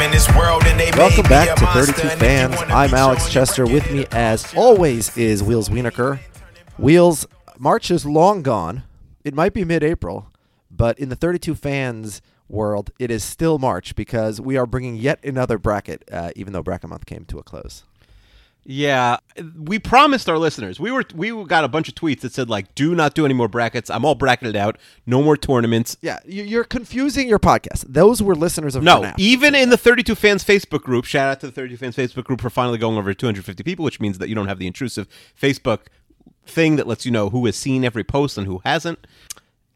Welcome back to 32 and if you Fans. I'm Alex Chester. With me, as always, is Wheels Wienerker. Wheels, March is long gone. It might be mid April, but in the 32 Fans world, it is still March because we are bringing yet another bracket, uh, even though bracket month came to a close. Yeah, we promised our listeners. We were we got a bunch of tweets that said like, "Do not do any more brackets. I'm all bracketed out. No more tournaments." Yeah, you- you're confusing your podcast. Those were listeners of No, even in the 32 fans Facebook group. Shout out to the 32 fans Facebook group for finally going over 250 people, which means that you don't have the intrusive Facebook thing that lets you know who has seen every post and who hasn't.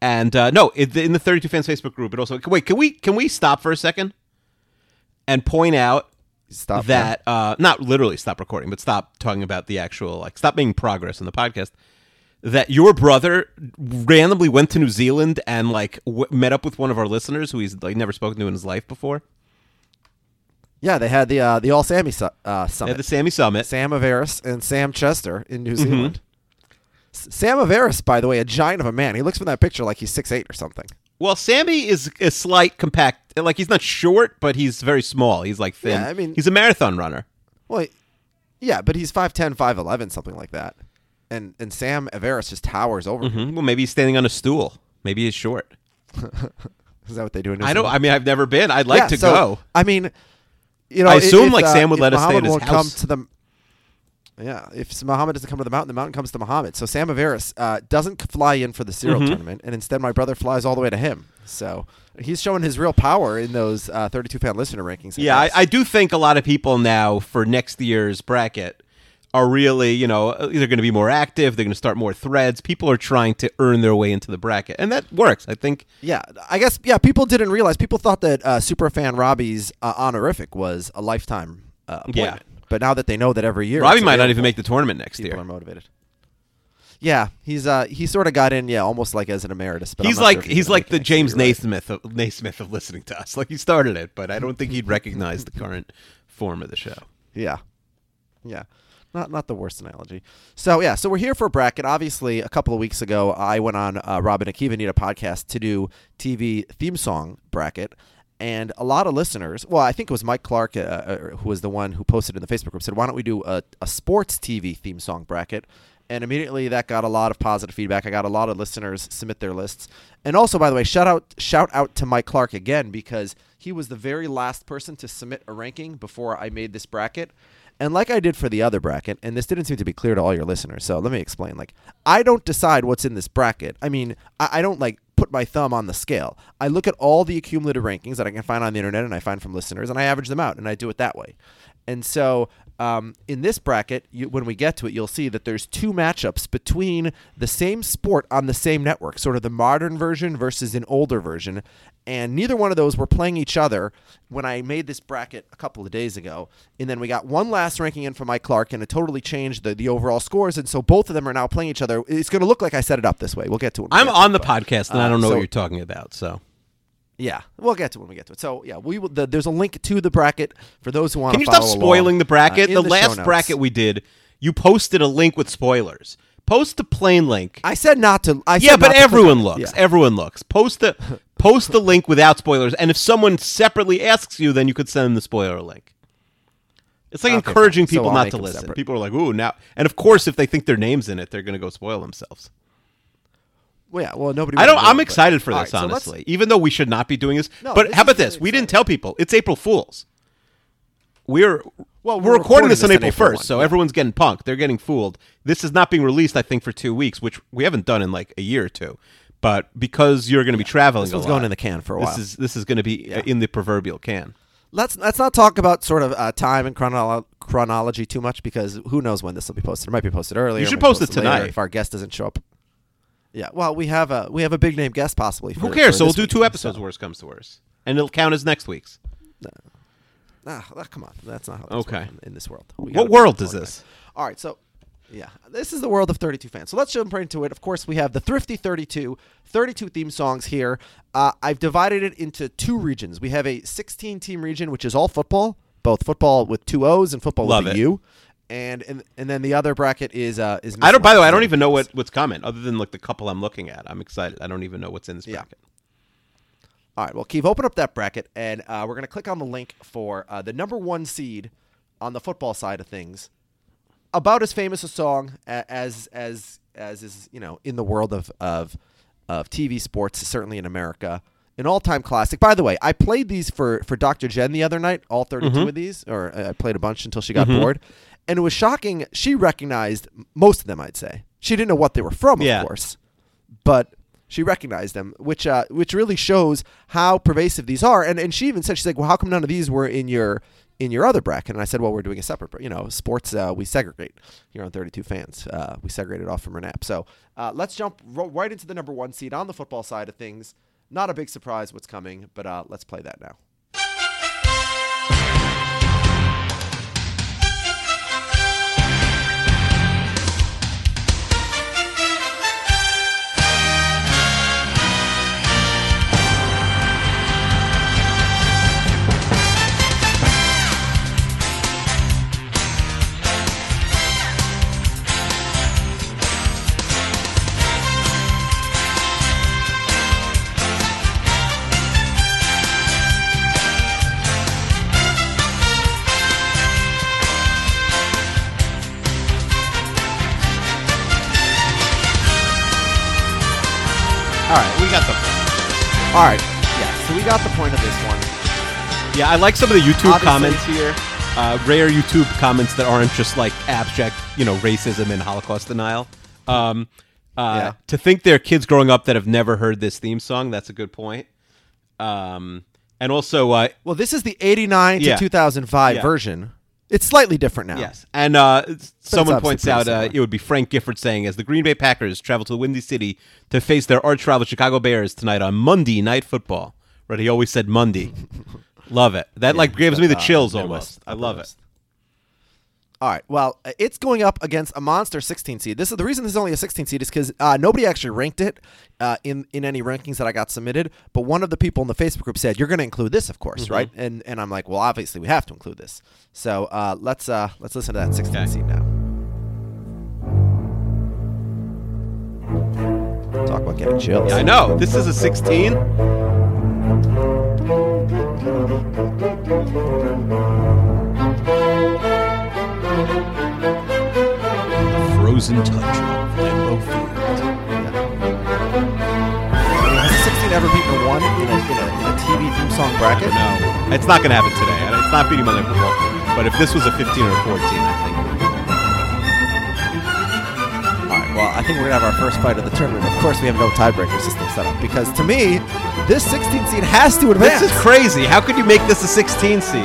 And uh, no, in the 32 fans Facebook group, it also wait. Can we can we stop for a second and point out Stop that uh, not literally stop recording, but stop talking about the actual like stop making progress in the podcast. That your brother randomly went to New Zealand and like w- met up with one of our listeners who he's like never spoken to in his life before. Yeah, they had the uh, the All Sammy su- uh, They Summit. had the Sammy Summit. Sam Averis and Sam Chester in New Mm-hmm. Zealand. S- Sam Averis, by the way, a giant of a man. He looks from that picture like he's six eight or something. Well, Sammy is a slight compact, like he's not short, but he's very small. He's like thin. Yeah, I mean- he's a marathon runner. Well, yeah, but he's 5'10", 5'11", something like that. And and Sam Averis just towers over him. Hmm? Well, maybe he's standing on a stool. Maybe he's short. Is that what they do in New I don't. I mean, I've never been. I'd like Yeah, to so, go. I mean, you know, I assume, if, like, uh, Sam would let us stay at his won't come house. to the. Yeah, if Muhammad doesn't come to the mountain, the mountain comes to Muhammad. So Sam Averis uh, doesn't fly in for the serial Mm-hmm. tournament, and instead my brother flies all the way to him. So he's showing his real power in those uh, 32 fan listener rankings. Yeah, I. I do think a lot of people now for next year's bracket are really, you know, they're going to be more active. They're going to start more threads. People are trying to earn their way into the bracket, and that works. I think. Yeah, I guess yeah. People didn't realize. People thought that uh, superfan Robbie's uh, honorific was a lifetime uh, appointment. But now that they know that every year, Robbie might not even make the tournament next People year. are motivated. Yeah, he's uh he sort of got in, yeah, almost like as an emeritus. But I'm He's like sure if he's gonna like make the next year, James you're right. Naismith of, Naismith of listening to us. Like he started it, but I don't think he'd recognize the current form of the show. Yeah, yeah, not not the worst analogy. So yeah, so we're here for a bracket. Obviously, a couple of weeks ago, I went on uh, Robin Akiva Need a podcast to do TV theme song bracket. And a lot of listeners, well, I think it was Mike Clark, uh, uh, who was the one who posted in the Facebook group, said, "Why don't we do a, a sports TV theme song bracket?" And immediately that got a lot of positive feedback. I got a lot of listeners submit their lists. And also, by the way, shout out shout out to Mike Clark again because he was the very last person to submit a ranking before I made this bracket. And like I did for the other bracket, and this didn't seem to be clear to all your listeners, so let me explain. Like, I don't decide what's in this bracket. I mean, I, I don't like put my thumb on the scale. I look at all the accumulative rankings that I can find on the internet and I find from listeners, and I average them out, and I do it that way. And so um, in this bracket, you, when we get to it, you'll see that there's two matchups between the same sport on the same network, sort of the modern version versus an older version. And neither one of those were playing each other when I made this bracket a couple of days ago. And then we got one last ranking in from Mike Clark, and it totally changed the, the overall scores. And so both of them are now playing each other. It's going to look like I set it up this way. We'll get to it. I'm on it, the but, podcast and I uh, don't know so- what you're talking about. So Yeah, we'll get to it when we get to it. So yeah, we will. The, there's a link to the bracket for those who want. To. Can you stop spoiling the bracket? Uh, the, last bracket we did, you posted a link with spoilers. Post the plain link. I said not to. I yeah, but everyone looks. Yeah. Everyone looks. Post the post the link without spoilers, and if someone separately asks you, then you could send them the spoiler link. It's like Okay, encouraging fine. People I'll not to listen. separate. People are like, "Ooh, now!" And of course, if they think their names in it, they're going to go spoil themselves. Well, yeah. Well, nobody. I don't. I'm but- excited for this, right, so honestly. Even though we should not be doing this, No, but this how is about this? We didn't tell people it's April Fools. We're Well, we're we're recording recording this on April first, so yeah. everyone's getting punked. They're getting fooled. This is not being released, I think, for two weeks, which we haven't done in like a year or two. But because you're going to be traveling, This a one's going in the can for a This while. is this is going to be uh, in the proverbial can. Let's let's not talk about sort of uh, time and chronolo- chronology too much because who knows when this will be posted. It might be posted earlier. You should might post it tonight. if our guest doesn't show up. Yeah, well, we have a we have a big name guest possibly. Who cares? for So we'll do two episodes. so- Worst comes to worst, and it'll count as next week's. Ah, ah, come on, that's not how. Okay. in, in this world. We What world is this? All right, so yeah, this is the world of 32 fans. So let's jump right into it. Of course, we have the Thrifty 32, 32 theme songs here. Uh, I've divided it into two regions. We have a 16 team region, which is all football, both football with two O's and football Love with a it. U. And, and and then the other bracket is uh is I don't. By the way, I don't even know what, what's coming, other than like the couple I'm looking at. I'm excited. I don't even know what's in this Yeah. bracket. All right, well, Keith, open up that bracket, and uh, we're going to click on the link for uh, the number one seed on the football side of things. About as famous a song as as as is you know in the world of of of TV sports, certainly in America, an all time classic. By the way, I played these for for Dr. Jen the other night, all 32 of these, or uh, I played a bunch until she got bored, and it was shocking. She recognized most of them. I'd say she didn't know what they were from, of Yeah. course, but she recognized them, which uh, which really shows how pervasive these are. And and she even said she's like, well, how come none of these were in your in your other bracket? And I said, well, we're doing a separate, you know, sports. Uh, we segregate here on 32 fans. Uh, we segregated off from Renap. So uh, let's jump ro- right into the number one seed on the football side of things. Not a big surprise what's coming, but uh, let's play that now. All right, we got the. All right, yeah. So we got the point of this one. Yeah, I like some of the YouTube Obviously- comments here. Uh, rare YouTube comments that aren't just like abject, you know, racism and Holocaust denial. Um, uh, Yeah. To think there are kids growing up that have never heard this theme song, that's a good point. Um, and also, uh, Well, this is the 89 to Yeah. 2005 Yeah. version. It's slightly different now. Yes, and uh, someone points out uh, it would be Frank Gifford saying, as the Green Bay Packers travel to the Windy City to face their arch rival Chicago Bears tonight on Monday Night Football. Right? He always said Monday. love it. That like gives me the chills Midwest, almost. I love it. All right. Well, uh, it's going up against a monster 16 seed. This is the reason this is only a 16 seed is because uh, nobody actually ranked it uh, in in any rankings that I got submitted. But one of the people in the Facebook group said you're going to include this, of course, Mm-hmm. right? And and I'm like, well, obviously we have to include this. So uh, let's uh, let's listen to that 16 Okay. seed now. Talk about getting chills. I know. This is a 16. Frozen tundra of Lambeau Field. I mean, has 16 ever beaten a one in a, in a, in a TV theme song bracket? No, it's not going to happen today. and It's not beating Monday Night Football. But if this was a 15 or a 14, I think. All right. Well, I think we're gonna have our first fight of the tournament. Of course, we have no tiebreaker system set up because to me, this 16 seed has to advance. This is crazy. How could you make this a 16 seed?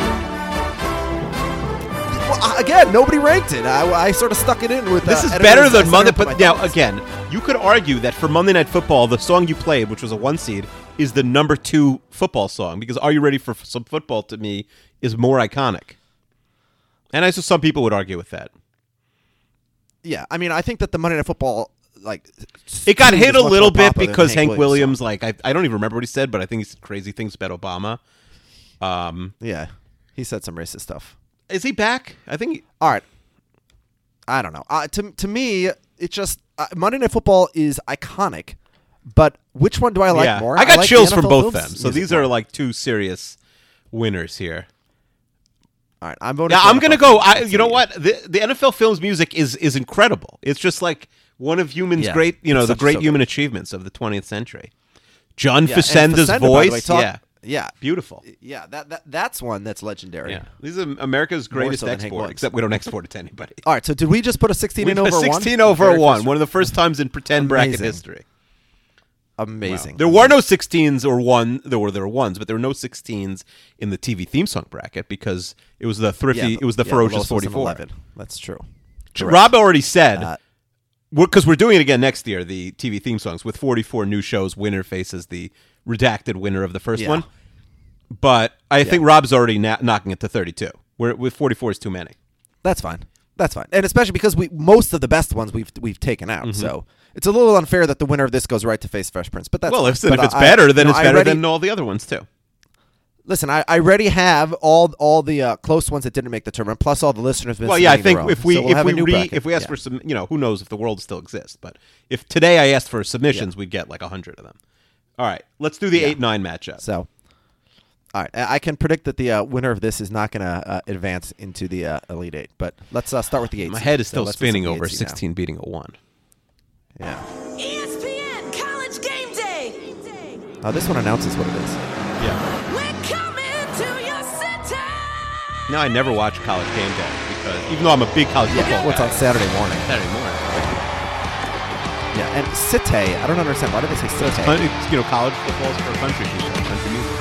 Well, uh, again, nobody ranked it. I, I sort of stuck it in with. This uh, is better than Monday. up to my But now, thumbs. again, you could argue that for Monday Night Football, the song you played, which was a one seed, is the number two football song because "Are You Ready for Some Football?" to me is more iconic. And I saw some people would argue with that. yeah, I mean, I think that the Monday Night Football like It got hit a little bit because Hank song. Williams, like I, I don't even remember what he said, but I think he said crazy things about Obama. Um, Yeah, he said some racist stuff. Is he back? I think. He, All right. I don't know. Uh, to to me, it just uh, Monday Night Football is iconic, but which one do I like yeah, more? I got like chills from both them. So these are like two serious winners here. All right, I'm voting. Yeah, I'm gonna go. I, you know what? The, the NFL Films music is is incredible. It's just like one of humans' Yeah, great, you know, the great so human achievements of the 20th century. John Yeah, Facenda's Facenda, voice, way, talk- yeah, yeah, beautiful. yeah. That, that that's one that's legendary. Yeah, these are America's greatest so export. Except we don't export it to anybody. All right, so did we just put a 16 We in put over one? 16 over one. One of the first times in pretend bracket history. Amazing. There were no 16s or one. There were there were ones, but there were no 16s in the TV theme song bracket because it was the thrifty. Yeah, it was the yeah, ferocious lowest 44. 11. That's true. Correct. Rob already said Uh, because we're doing it again next year. The TV theme songs with 44 new shows. Winner faces the redacted winner of the first Yeah. one. But I think Rob's already na- knocking it to 32. Where with 44 is too many. That's fine. That's fine, and especially because we most of the best ones we've we've taken out. Mm-hmm. So it's a little unfair that the winner of this goes right to face Fresh Prince. But that's well, fine. if, But if it's I- better, then know, it's better already- than all the other ones too. Listen, I, I already have all all the uh, close ones that didn't make the tournament, plus all the listeners. Been Well, yeah, I think if we So we'll if we re, if we ask Yeah. for some, you know, who knows if the world still exists. But if today I asked for submissions, we'd get like hundred of them. All right, let's do the eight nine matchup. So, all right, I I can predict that the uh, winner of this is not going to uh, advance into the uh, Elite Eight. But let's uh, start with the eight. My seed. head is still let's spinning over eight seed now. 16 beating a one. Yeah. ESPN College Game Day. Oh, this one announces what it is. Yeah. We're coming to your city. Now I never watch College Game Day because even though I'm a big college Yeah, football what's guy, on Saturday morning? Saturday morning. And Cite, I don't understand. Why do they say Cite? Fun- it's, you know, college football is for country people, country music.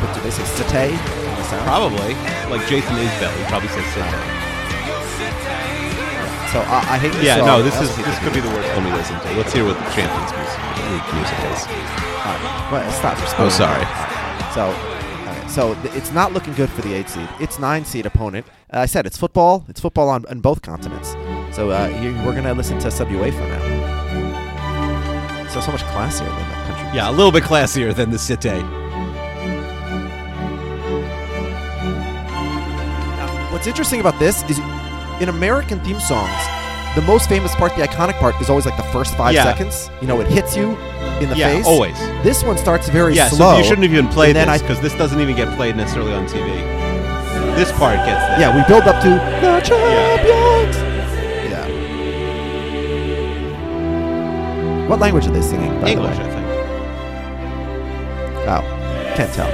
But do they say Cite? Probably like Jason Isbell, he probably says down. So uh, I hate this Yeah, song. no, this is this could be the worst one we listen to. Let's hear what the Champions music, League music is. Well, stop. Oh, sorry. So, so th- it's not looking good for the eight seed. It's nine seed opponent. Uh, I said it's football. It's football on, on both continents. So uh, we're gonna listen to Sub UEFA now. So so much classier than that country. Yeah, a little bit classier than the Cite. Now, what's interesting about this is in American theme songs, the most famous part, the iconic part, is always like the first five Yeah. seconds. You know, it hits you in the Yeah, face. always. This one starts very Yeah, slow. so you shouldn't even play this because this doesn't even get played necessarily on TV. This part gets that. Yeah, we build up to the champions. Yeah. What language are they singing? By English, The I think. Oh, can't tell.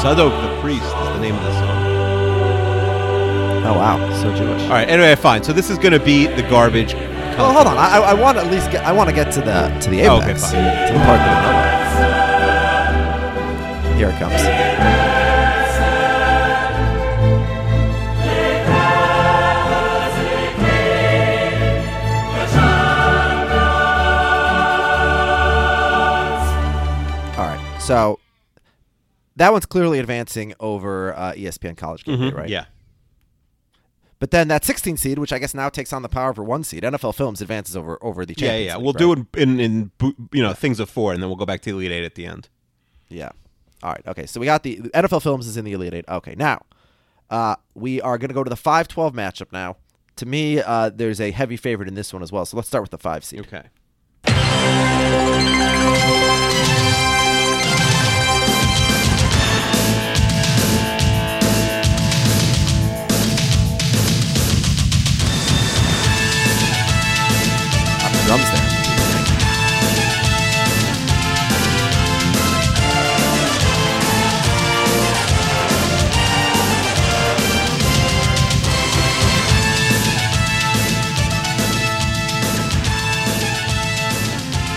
Zadok the Priest is the name of the song. Oh wow, so Jewish. All right. Anyway, fine. So this is going to be the garbage. Oh, hold on. I, I want at least get. I want to get to the to the Oh, apex. okay, fine. To the part that we know. Here it comes. So that one's clearly advancing over uh, ESPN College Game Day, right? Mm-hmm. Yeah. But then that 16 seed, which I guess now takes on the power over one seed, NFL Films advances over over the Yeah, Champions yeah. League, We'll right? do it in in you know things of four, and then we'll go back to the Elite Eight at the end. Yeah. All right. Okay. So we got the NFL Films is in the Elite Eight. Okay. Now, uh, we are going to go to the 5-12 matchup now. To me, uh, there's a heavy favorite in this one as well. So let's start with the five seed. Okay. Drums there.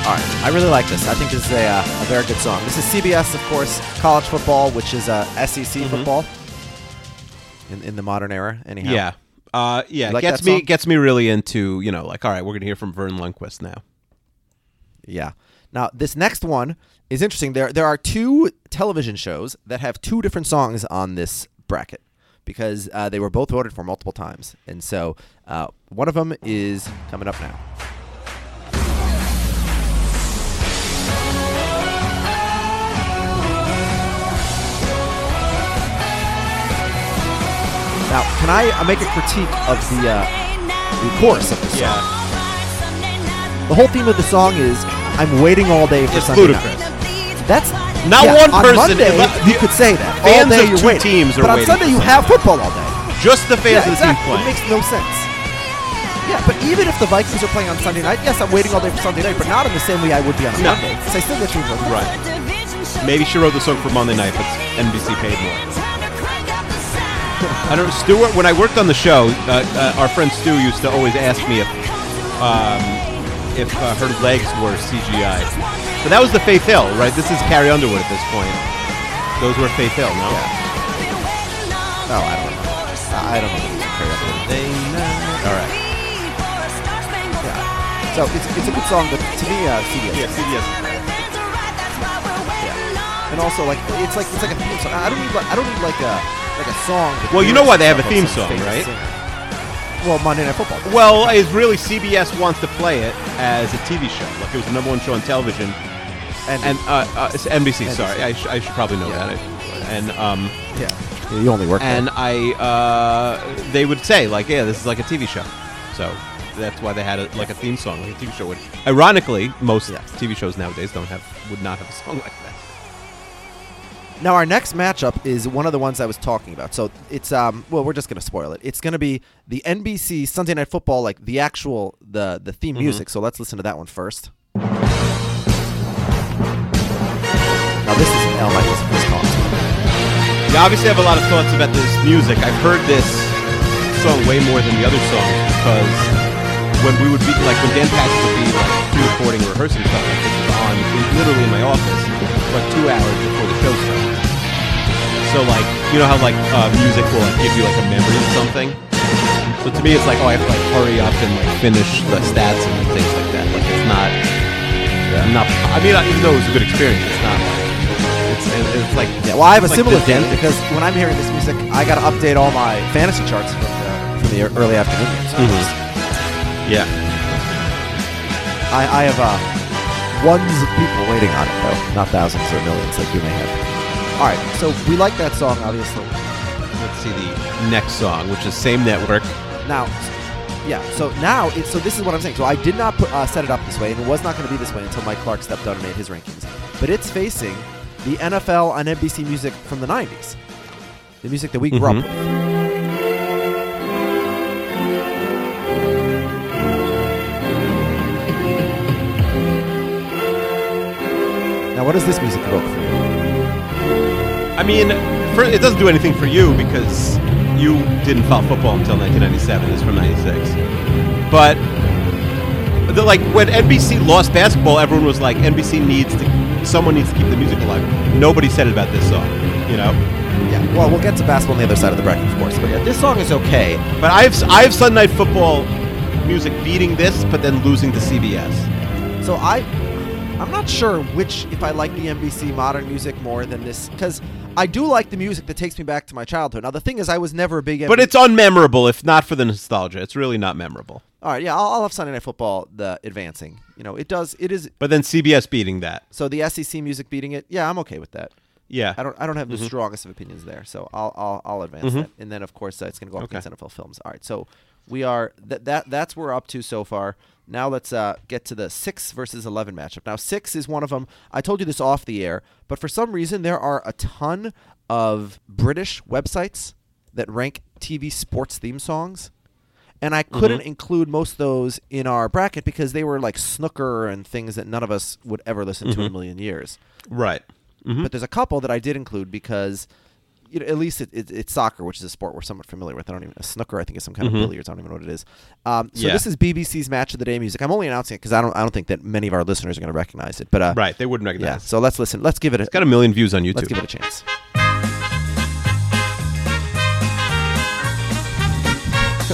All right, I really like this. I think this is a, uh, a very good song. This is CBS, of course, college football, which is uh, SEC football in, in the modern era. Anyhow, Yeah. Uh, yeah. Like gets me gets me really into you know like all right, we're gonna hear from Verne Lundquist now. Yeah. Now this next one is interesting. There there are two television shows that have two different songs on this bracket because uh, they were both voted for multiple times, and so uh, one of them is coming up now. Now, can I uh, make a critique of the uh, the chorus of the song? The whole theme of the song is "I'm waiting all day for It's Sunday ludicrous. night." That's Not Yeah, one on person. Monday, but you the- could say that. Fans all day of you're two waiting. teams are But on waiting Sunday for you have football all day. just the fans yeah, of the team exactly. playing. It makes no sense. Yeah, but even if the Vikings are playing on Sunday night, yes, I'm waiting all day for Sunday night, but not in the same way I would be on a No. Monday. Because I still get to enjoy the Right. Maybe she wrote the song for Monday night, but NBC paid more. I don't know, Stuart. When I worked on the show, uh, uh, our friend Stu used to always ask me if um, if uh, her legs were CGI. But that was the Faith Hill, right? This is Carrie Underwood at this point. Those were Faith Hill, no? No, I don't know. I I don't know. what it's carried up with. All right. Yeah. So it's, it's a good song, but to me, uh, CBS. Yeah, CBS. And also, like, it's like it's like a theme song. I don't need like I don't need like a like a song. Well, you know why they have a theme song, right? singer. Well, Monday Night Football. Well, it's really CBS wants to play it as a TV show. Like it was the number one show on television. and, And uh, uh, it's NBC, NBC. sorry, I, sh- I should probably know Yeah. that. And um, yeah, Yeah, you only work. there. and I, uh, they would say like, yeah, this is like a TV show. So that's why they had a, like a theme song, like a TV show would. Ironically, most Yeah. TV shows nowadays don't have, would not have a song like that. Now our next matchup is one of the ones I was talking about. So it's um well we're just gonna spoil it. It's gonna be the NBC Sunday Night Football like the actual the the theme Mm-hmm. music. So let's listen to that one first. Now this is an Al Michaels response. Yeah, obviously, I have a lot of thoughts about this music. I've heard this song way more than the other songs because when we would be like when Dan Patrick would be like pre-recording or rehearsing stuff like this was on literally in my office like two hours before the show started. So like you know how like uh, music will like give you like a memory of something. So to me, it's like oh I have to like hurry up and like finish the stats and things like that. Like it's not. I'm not. I mean, even though it was a good experience, it's not. Like, it's it's like Yeah, well, I have a like similar thing because when I'm hearing this music, I got to update all my fantasy charts from the, from the early afternoon. Mhm. Yeah. I, I have uh, ones of people waiting on it though, not thousands or millions like you may have. All right, so we like that song obviously. Let's see the next song, which is same network. Now, yeah. So now, it's, so this is what I'm saying. So I did not put, uh, set it up this way, and it was not going to be this way until Mike Clark stepped down and made his rankings. But it's facing the NFL on NBC music from the '90s, the music that we grew Mhm. up with. Now, what does this music evoke for you? I mean, for, it doesn't do anything for you because you didn't follow football until 1997. It's from '96. But the, like when NBC lost basketball, everyone was like, NBC needs to, someone needs to keep the music alive. Nobody said it about this song, you know. Yeah. Well, we'll get to basketball on the other side of the bracket, of course. But yeah, this song is okay. But I have I have Sunday Night Football music beating this, but then losing to CBS. So I, I'm not sure which if I like the NBC modern music more than this because I do like the music that takes me back to my childhood. Now the thing is, I was never a big. NBC. But it's unmemorable if not for the nostalgia. It's really not memorable. all right. Yeah, I'll, I'll have Sunday Night Football the advancing. You know, it does. It is. But then CBS beating that. So the SEC music beating it. Yeah, I'm okay with that. Yeah. I don't. I don't have Mm-hmm. the strongest of opinions there. So I'll. I'll, I'll advance that. And then of course uh, it's going to go up Okay. against NFL films. All right. So we are. That that that's where we're up to so far. Now let's uh, get to the six versus eleven matchup. Now six is one of them. I told you this off the air, but for some reason there are a ton of British websites that rank TV sports theme songs. And I mm-hmm. couldn't include most of those in our bracket because they were like snooker and things that none of us would ever listen to in a mm-hmm. million years. Right. Mm-hmm. But there's a couple that I did include because, you know, at least it, it, it's soccer, which is a sport we're somewhat familiar with. I don't even a snooker. I think is some kind of billiards. I don't even know what it is. Um, so Yeah. this is BBC's match of the day music. I'm only announcing it because I don't I don't think that many of our listeners are going to recognize it. But uh, Right. They wouldn't recognize. yeah. it. So let's listen. Let's give it a It's got a million views on YouTube. let's give it a chance.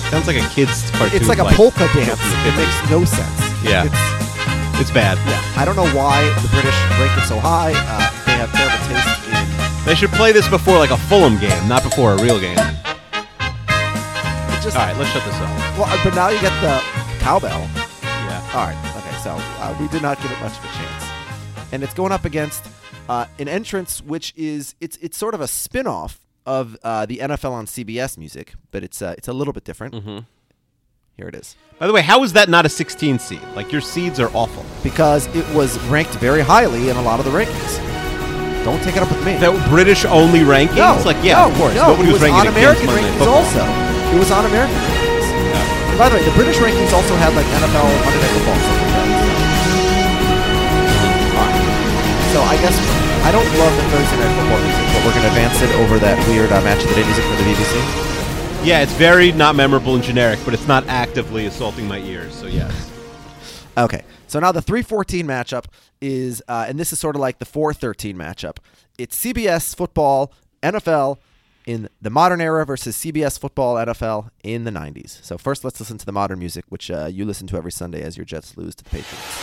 Sounds like a kid's cartoon. It's like a polka dance. It makes no sense. Yeah. It's, It's bad. yeah. I don't know why the British rank it so high. Uh, they have terrible taste in. They should play this before like a Fulham game, not before a real game. All just, right, let's shut this off. Well, uh, but now you get the cowbell. Yeah. All right. Okay. So uh, we did not give it much of a chance, and it's going up against uh, an entrance which is it's it's sort of a spin-off of uh, the NFL on CBS music, but it's uh, it's a little bit different. Mm-hmm. Here it is By the way, how is that not a 16 seed? Like your seeds are awful. because it was ranked very highly in a lot of the rankings. Don't take it up with me. That British only rankings? no, like yeah, no, of course. No, Nobody was was ranking on American against Monday Night rankings Football. also. It was on American rankings. By the way, the British rankings also had like NFL Monday Night Football like that. So I guess I don't love the Thursday Night Football music, but we're going to advance it over that weird uh, match of the day music for the BBC. Yeah, it's very not memorable and generic, but it's not actively assaulting my ears. So yes. Okay, so now the 314 matchup is, uh, and this is sort of like the 413 matchup. It's CBS football, NFL in the modern era versus CBS football, NFL in the 90s. So first, let's listen to the modern music, which uh, you listen to every Sunday as your Jets lose to the Patriots.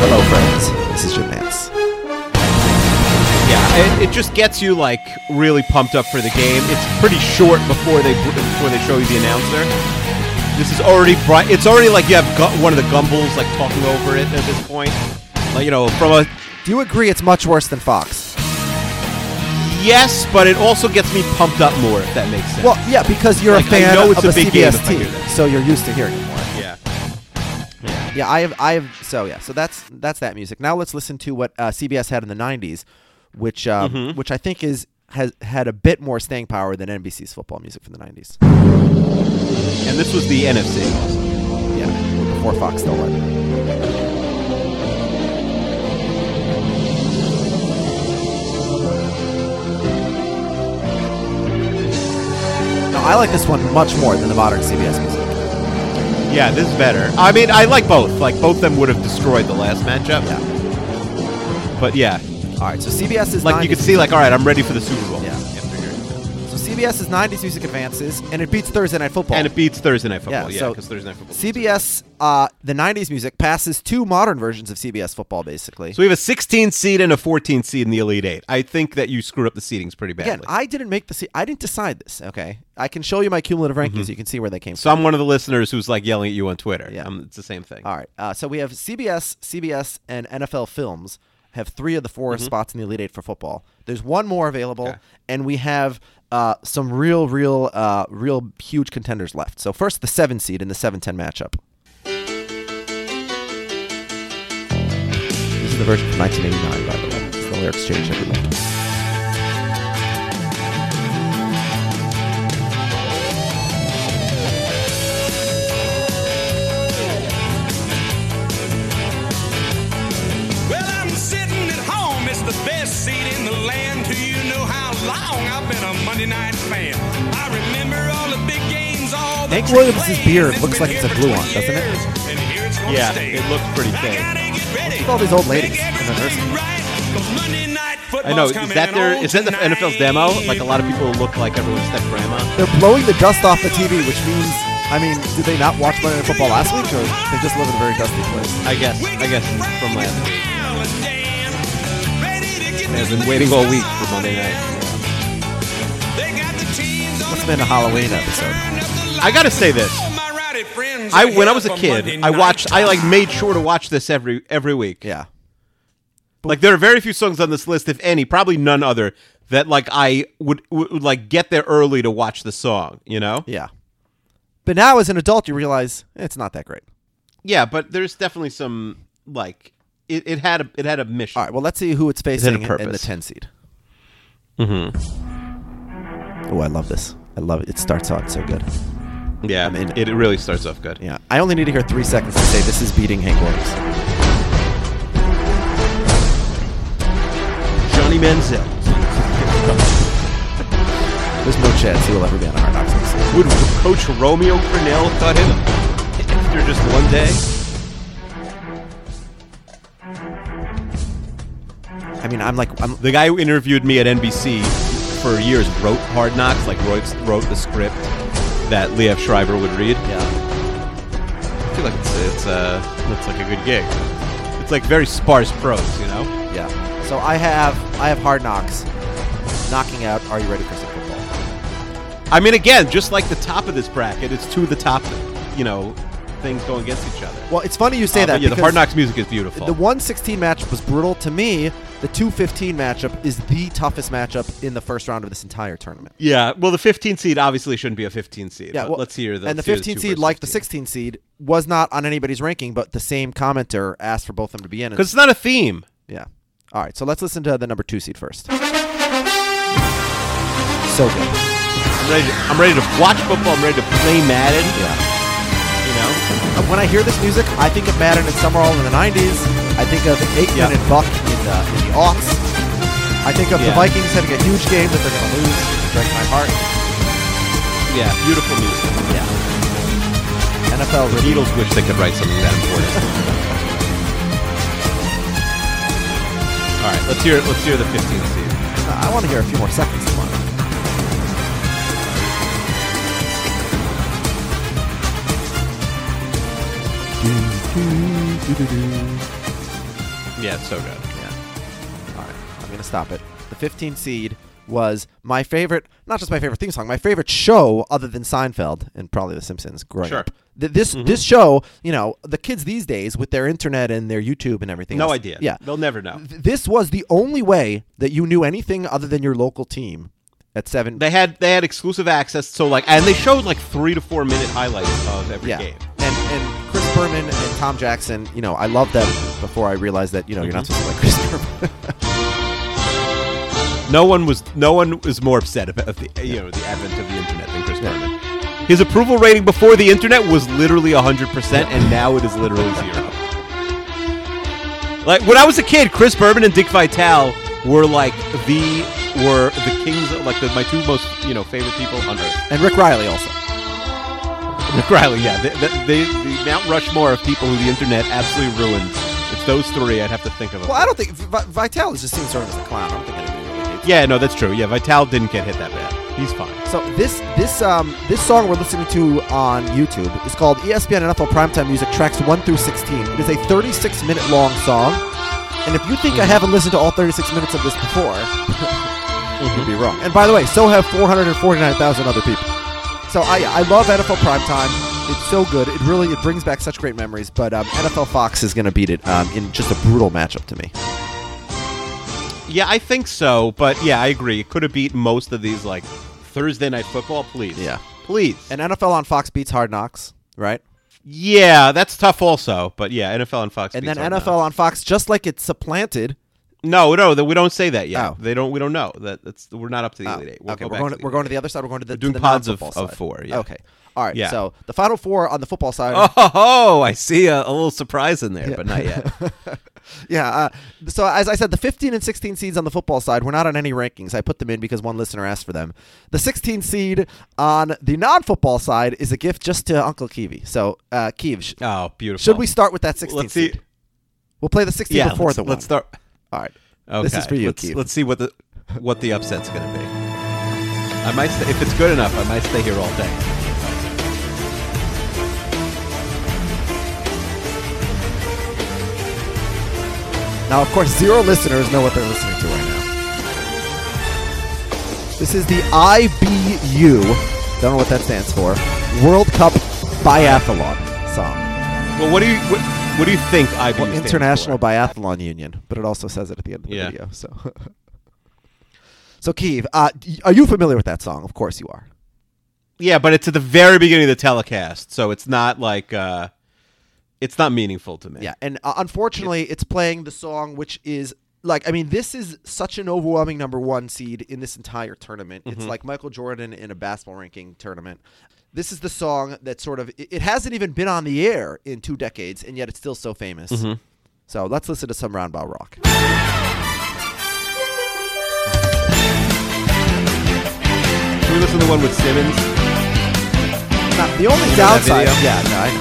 Hello, friends. This is Jim Nantz. Yeah, it, it just gets you like really pumped up for the game. It's pretty short before they before they show you the announcer. This is already bright. It's already like you have gu- one of the Gumbels like talking over it at this point. Like you know, from a Do you agree it's much worse than Fox? yes, but it also gets me pumped up more if that makes sense. Well, yeah, because you're Like, a fan know it's of a big game CBS if I hear team, that. so you're used to hearing it more. yeah. Yeah, I have, I have. So yeah, so that's that's that music. Now let's listen to what uh, CBS had in the '90s, which um, which I think is has had a bit more staying power than NBC's football music from the '90s. And this was the NFC. Yeah, before Fox stole it. I like this one much more than the modern CBS music. Yeah, this is better. I mean, I like both. Like both of them would have destroyed the last matchup. Yeah. But yeah, All right, so CBS is like you 90s could see, like all right, I'm ready for the Super Bowl. Yeah. After hearing that. So CBS's '90s music advances, and it beats Thursday Night Football. And it beats Thursday Night Football. Yeah, Yeah, so because Thursday Night Football. CBS, uh, the '90s music passes two modern versions of CBS football, basically. So we have a 16 seed and a 14 seed in the Elite Eight. I think that you screwed up the seedings pretty badly. Again, I didn't make the. Se- I didn't decide this. Okay, I can show you my cumulative rankings. You can see where they came so from. I'm one of the listeners who's like yelling at you on Twitter. Yeah. Um, it's the same thing. All right. Uh, so we have CBS, CBS, and NFL Films have three of the 4 spots in the Elite Eight for football. There's one more available, Okay. and we have uh, some real, real, uh, real huge contenders left. So first, the seven seed in the seven ten matchup. This is the version from 1989, by the way. It's the lyrics change every week. Hank Williams' beard looks like it's a here for glue on, doesn't it? years, And here it's gonna Yeah, it looks pretty fake. Look at all these old ladies in the nursing home. right, 'cause Monday night I know. Is that their? Is that the NFL's demo? Like a lot of people look like everyone's step grandma. They're blowing the dust off the TV, which means, I mean, did they not watch Monday Night Football last week, or they just live in a very dusty place? I guess. I guess from last week. I've been waiting all week for Monday night. Must have been a Halloween episode. I gotta say this. I when I was a kid, I watched. I like made sure to watch this every every week. Yeah. Like there are very few songs on this list, if any, probably none other that like I would, would, would like get there early to watch the song. You know? Yeah. But now, as an adult, you realize eh, it's not that great. Yeah, but there's definitely some like it, it had a it had a mission. All right, well, let's see who it's facing in- in the 10 seed. Mm-hmm. Oh, I love this. I love it. It starts out so good. Yeah, I'm in it, it really starts off good. Yeah. I only need to hear three seconds to say this is beating Hank Williams. Johnny Manziel. There's no chance he will ever be on a Hard Knocks. Would Coach Romeo Crennel cut him after just one day? I mean, I'm like, I'm The guy who interviewed me at NBC for years wrote Hard Knocks, like wrote wrote the script that Liev Schreiber would read. yeah. I feel like it's it's uh it's like a good gig. It's like very sparse prose, you know. Yeah. So I have I have Hard Knocks knocking out Are You Ready for Some Football? I mean, again, just like the top of this bracket, it's to the top, you know, things going against each other. Well, it's funny you say Uh, that. yeah, the Hard Knocks music is beautiful. The 116 matchup was brutal to me. The 215 matchup is the toughest matchup in the first round of this entire tournament. yeah, well, the 15 seed obviously shouldn't be a 15 seed. Yeah, well, let's hear the and the 15 two seed, like the 16 seed, was not on anybody's ranking, but the same commenter asked for both of them to be in. because it's not a theme. yeah. All right, so let's listen to the number two seed first. So good. I'm ready. To, I'm ready to watch football. I'm ready to play Madden. Yeah. You know. Uh, When I hear this music, I think of Madden and Summerall in the 90s. I think of Aikman Yeah. and Buck in the, in the aughts. I think of the Vikings having a huge game that they're going to lose. Break my heart. Yeah, beautiful music. Yeah. NFL The Beatles wish they could write something that important. All right, let's hear. Let's hear the 15 seed. I want to hear a few more seconds. Come on. Yeah, it's so good. Yeah. All right. I'm going to stop it. The 15 seed was my favorite, not just my favorite theme song, my favorite show other than Seinfeld and probably The Simpsons growing Sure. up. Th- This mm-hmm. this show, you know, the kids these days with their internet and their YouTube and everything. No else, idea. Yeah. they'll never know. Th- This was the only way that you knew anything other than your local team at seven. They had they had exclusive access, so like, and they showed like three to four minute highlights of every yeah. game. And and Berman and Tom Jackson, you know, I love them before I realized that, you know, you're not mm-hmm. supposed to like Chris Berman. No one was no one was more upset about the you know the advent of the internet than Chris Berman. His approval rating before the internet was literally hundred percent, and now it is literally zero. Like when I was a kid, Chris Berman and Dick Vitale were like the were the kings, of, like the, my two most you know favorite people on earth. and Rick Reilly also. Reilly, yeah, the, the, the, the Mount Rushmore of people who the internet absolutely ruined. It's those three. I'd have to think of. Them. Well, I don't think Vi- Vitale is just seen sort of as a clown. I don't think anybody really hates. Yeah, no, that's true. Yeah, Vitale didn't get hit that bad. He's fine. So this this um this song we're listening to on YouTube is called ESPN NFL Primetime Music Tracks 1 through 16. It is a 36 minute long song. And if you think I haven't listened to all 36 minutes of this before, you'd be wrong. And by the way, so have 449,000 other people. So I I love NFL Primetime. It's so good. It really it brings back such great memories. But um, NFL Fox is going to beat it um, in just a brutal matchup to me. Yeah, I think so, but yeah, I agree. It could have beat most of these like Thursday night football, please. Yeah. Please. And NFL on Fox beats Hard Knocks, right? yeah, that's tough also, but yeah, NFL on Fox. And then NFL Knocks. on Fox, just like it's supplanted. No, no, that we don't say that yet. Oh. They don't. We don't know that. That's we're not up to the Oh, Elite Eight. We'll okay, go we're going. to we're going to the other side. We're going to the, doing to the pods of- non-football of side. four, yeah. Okay. All right. Yeah. So the final four on the football side. Oh, ho, I see a, a little surprise in there, but not yet. Yeah. Uh, so as I said, the 15 and 16 seeds on the football side, we're not on any rankings. I put them in because one listener asked for them. The 16 seed on the non-football side is a gift just to Uncle Kiwi. So uh, oh, beautiful. should we start with that 16 Let's see. seed? We'll play the 16 Yeah, before let's, the one. let's start. All right. Okay. This is for you, let's, Keith. let's see what the what the upset's going to be. I might, stay, if it's good enough, I might stay here all day. Now, of course, zero listeners know what they're listening to right now. This is the IBU, don't know what that stands for, World Cup Biathlon song. Well, what do you what, what do you think IBU Well, International for? Biathlon Union, but it also says it at the end of the Yeah. video. So, so Keeve, uh, are you familiar with that song? Of course you are. Yeah, but it's at the very beginning of the telecast, so it's not like uh, it's not meaningful to me. Yeah, and uh, unfortunately, it's playing the song which is like I mean, this is such an overwhelming number one seed in this entire tournament. Mm-hmm. It's like Michael Jordan in a basketball ranking tournament. This is the song that sort of it, it hasn't even been on the air in two decades, and yet it's still so famous. Mm-hmm. So let's listen to some Roundball Rock. Can we listen to the one with Simmons? Now, the only You downside, yeah, no, I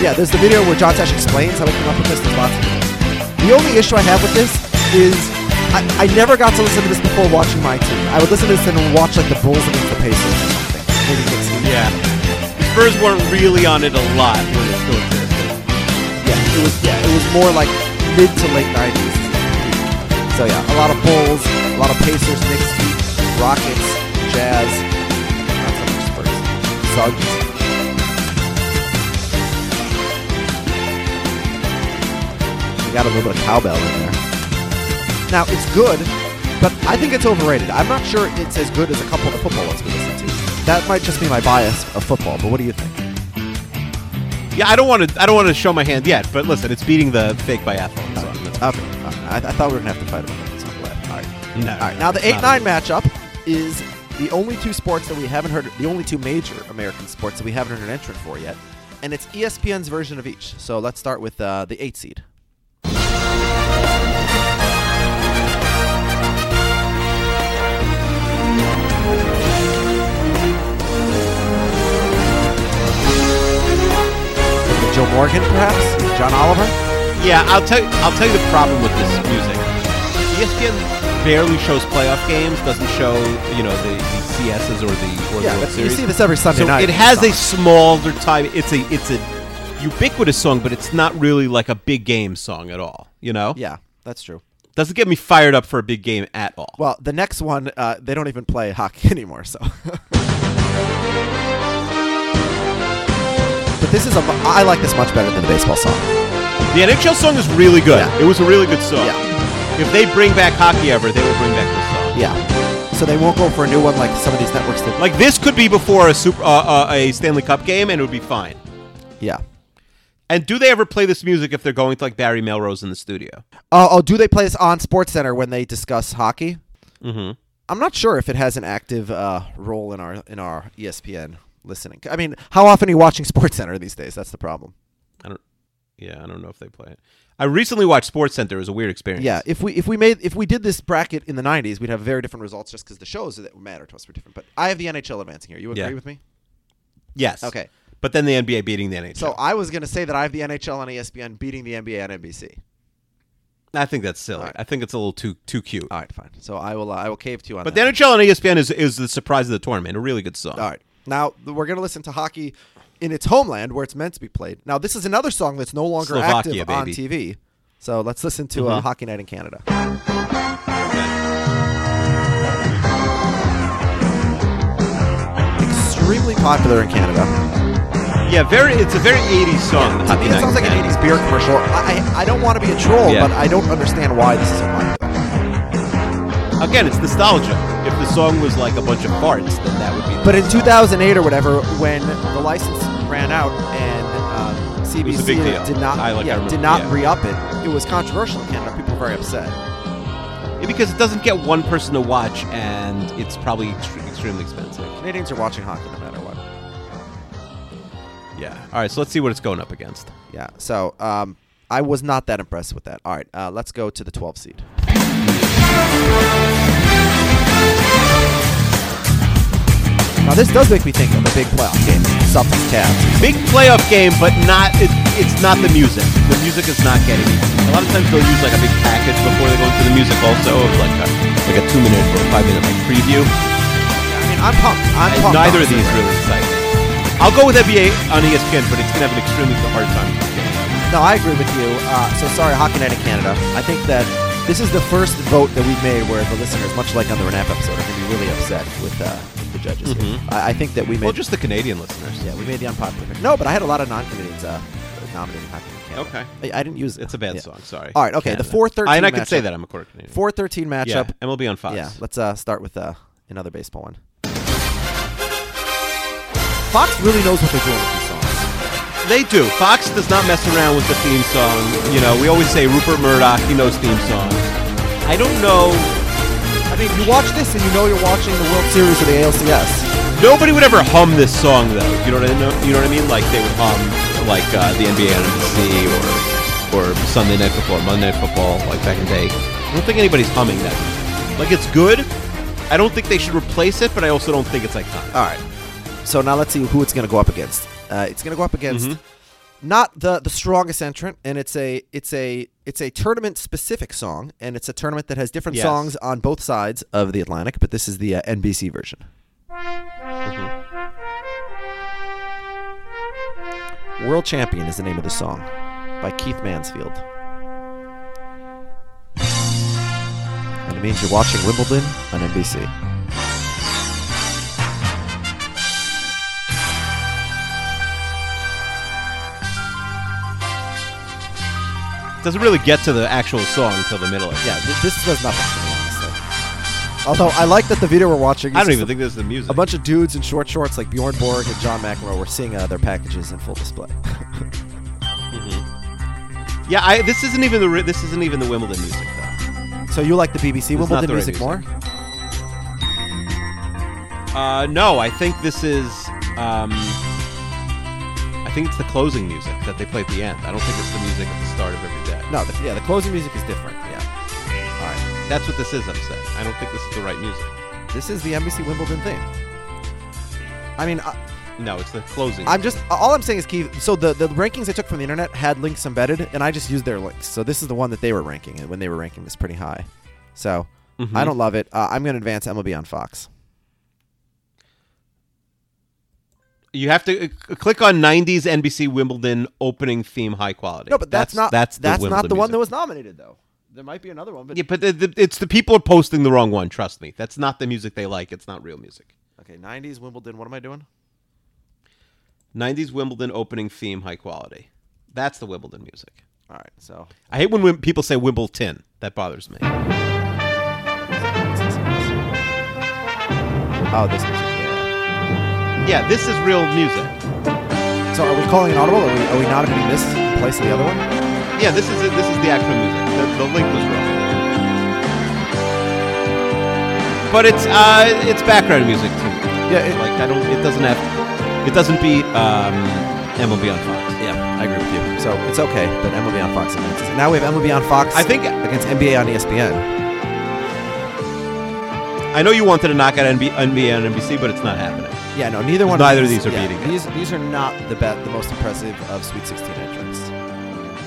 yeah, there's the video where John Tesh explains how he came up with this. There's lots of videos. The only issue I have with this is I, I never got to listen to this before watching my team. I would listen to this and watch like the Bulls against the Pacers Brady the Yeah. Spurs weren't really on it a lot when it still existed. Yeah, it was yeah, it was more like mid to late nineties. So yeah, a lot of Bulls, a lot of Pacers, Knicks, Heat, Rockets, Jazz, not so much Spurs. Suggs. We got a little bit of cowbell in there. Now it's good, but I think it's overrated. I'm not sure it's as good as a couple of the football ones we listen to. That might just be my bias of football. But what do you think? Yeah, I don't want to. I don't want to show my hand yet, but listen, it's beating the fake biathlon. That's- Okay, right. I, I thought we were gonna have to fight about this. I'm glad. All right. No, All right. Now the eight nine matchup is the only two sports that we haven't heard. The only two major American sports that we haven't heard an entrant for yet, and it's ESPN's version of each. So let's start with uh, the eight seed. Joe Morgan, perhaps John Oliver. Yeah, I'll tell you. I'll tell you the problem with this music. ESPN barely shows playoff games. Doesn't show you know the, the CSs or the or Yeah, the World but you see this every Sunday so night. it has a smaller time. It's a it's a ubiquitous song, but it's not really like a big game song at all. You know? Yeah, that's true. Doesn't get me fired up for a big game at all. Well, the next one, uh, they don't even play hockey anymore. So, but this is a. I like this much better than the baseball song. The NHL song is really good. Yeah. It was a really good song. Yeah. If they bring back hockey ever, they will bring back this song. Yeah. So they won't go for a new one like some of these networks did. Like this could be before a super uh, uh, a Stanley Cup game, and it would be fine. Yeah. And do they ever play this music if they're going to like Barry Melrose in the studio? Oh, oh, do they play this on Sports Center when they discuss hockey? Mm-hmm. I'm not sure if it has an active uh, role in our in our ESPN listening. I mean, how often are you watching Sports Center these days? That's the problem. I don't. Yeah, I don't know if they play it. I recently watched Sports Center. It was a weird experience. Yeah, if we if we made if we did this bracket in the '90s, we'd have very different results just because the shows that matter to us were different. But I have the NHL advancing here. You agree Yeah. with me? Yes. Okay. But then the NBA beating the NHL. So I was going to say that I have the NHL on ESPN beating the NBA on NBC. I think that's silly. Right. I think it's a little too too cute. All right, fine. So I will uh, I will cave to you on that. But the. NHL on ESPN is is the surprise of the tournament. A really good song. All right. Now we're going to listen to hockey in its homeland where it's meant to be played. Now this is another song that's no longer Slovakia, active on baby. TV. So let's listen to uh, Mhm. Hockey Night in Canada. Extremely popular in Canada. Yeah, very. It's a very '80s song. Me, it sounds like an 80s beer commercial. I, I, I don't want to be a troll, Yeah. but I don't understand why this is so popular. Again, it's nostalgia. If the song was like a bunch of farts, then that would be. But in 2008 or whatever, when the license ran out and um, CBC big deal. did not I like- I yeah, remember, did not yeah. re-up it, it was controversial in Canada. People were very upset. Yeah, because it doesn't get one person to watch, and it's probably ext- extremely expensive. Canadians are watching hockey no matter what. Yeah. All right. So let's see what it's going up against. Yeah. So um, I was not that impressed with that. All right, uh, let's go to the 12 seed. Now this does make me think of a big playoff game, Celtics Cavs. Big playoff game, but not. It, it's not the music. The music is not getting me. A lot of times they'll use like a big package before they go into the music, also of like a like a two minute or five minute like preview. I mean, I'm pumped. I'm And pumped. neither of these really exciting. I'll go with NBA on ESPN, but it's gonna have an extremely hard time. No, I agree with you. Uh, so sorry, Hockey Night in Canada. I think that this is the first vote that we've made where the listeners, much like on the Renap episode, are going to be really upset with, uh, with the judges. here. Mhm. I, I think that we made. Well, just the Canadian listeners. yeah, we made the unpopular. pick. No, but I had a lot of non-Canadians uh, Night in Canada. Okay. I, I didn't use. It's a bad yeah. song. Sorry. All right. Okay. The four thirteen. I, and I can say matchup. that I'm a quarter Canadian. Four thirteen matchup. Yeah, MLB on Fox. Yeah. Let's uh, start with uh, another baseball one. Fox really knows what they're doing with these songs. They do. Fox does not mess around with the theme song. You know, we always say Rupert Murdoch, he knows theme songs. I don't know. I mean, you watch this and you know you're watching the World Series of the ALCS. Nobody would ever hum this song though. You know what I know? You know what I mean? Like they would hum like uh, the NBA on NBC or or Sunday Night Football, Monday Night Football, like back in the day. I don't think anybody's humming that. Like it's good. I don't think they should replace it, but I also don't think it's iconic. All right. So now let's see who it's going to go up against. Uh, it's going to go up against Mhm. not the the strongest entrant, and it's a it's a it's a tournament specific song, and it's a tournament that has different Yes. songs on both sides of the Atlantic. But this is the uh, NBC version. World Champion is the name of the song by Keith Mansfield. And it means you're watching Wimbledon on NBC. Doesn't really get to the actual song until the middle. Of it. Yeah, th- this does nothing for me, honestly. Although I like that the video we're watching. I don't even a- think this is the music. A bunch of dudes in short shorts like Bjorn Borg and John McEnroe were seeing uh, their packages in full display. yeah, I, this isn't even the ri- this isn't even the Wimbledon music though. so you like the BBC not Wimbledon the music more? Uh, no, I think this is. Um, I think it's the closing music that they play at the end. I don't think it's the music at the start of every. No, the, yeah, the closing music is different. Yeah. All right. That's what this is. I'm saying. I don't think this is the right music. This is the NBC Wimbledon theme. I mean, I, No, it's the closing. I'm just all I'm saying is Keith. So the the rankings I took from the internet had links embedded, and I just used their links. So this is the one that they were ranking, and when they were ranking this pretty high. So Mm-hmm. I don't love it. Uh, I'm going to advance MLB on Fox. You have to uh, click on '90s NBC Wimbledon opening theme, high quality. No, but that's, not that's that's the not the one that was nominated though. There might be another one, but Yeah, but the, the, it's the people are posting the wrong one. Trust me, that's not the music they like. It's not real music. okay, 90s Wimbledon. What am I doing? '90s Wimbledon opening theme, high quality. That's the Wimbledon music. All right, so I hate when people say Wimbledon. That bothers me. oh, this. Yeah. This is real music. So are we calling an audible? Are we, are we not nominating this in place of the other one? Yeah, this is. This is the actual music. The, the link was wrong. But it's uh, it's background music too. Yeah, it- like I don't. It doesn't have. It doesn't beat um, MLB on Fox. Yeah, I agree with you. So it's okay, but MLB on Fox advances. Now we have MLB on Fox. I think- against NBA on ESPN. I know you wanted to knock out NB, NBA on NBC, but it's not happening. Yeah, no, neither one. Neither of of these are yeah, beating it. These these are not the be- the most impressive of Sweet 16 entrants.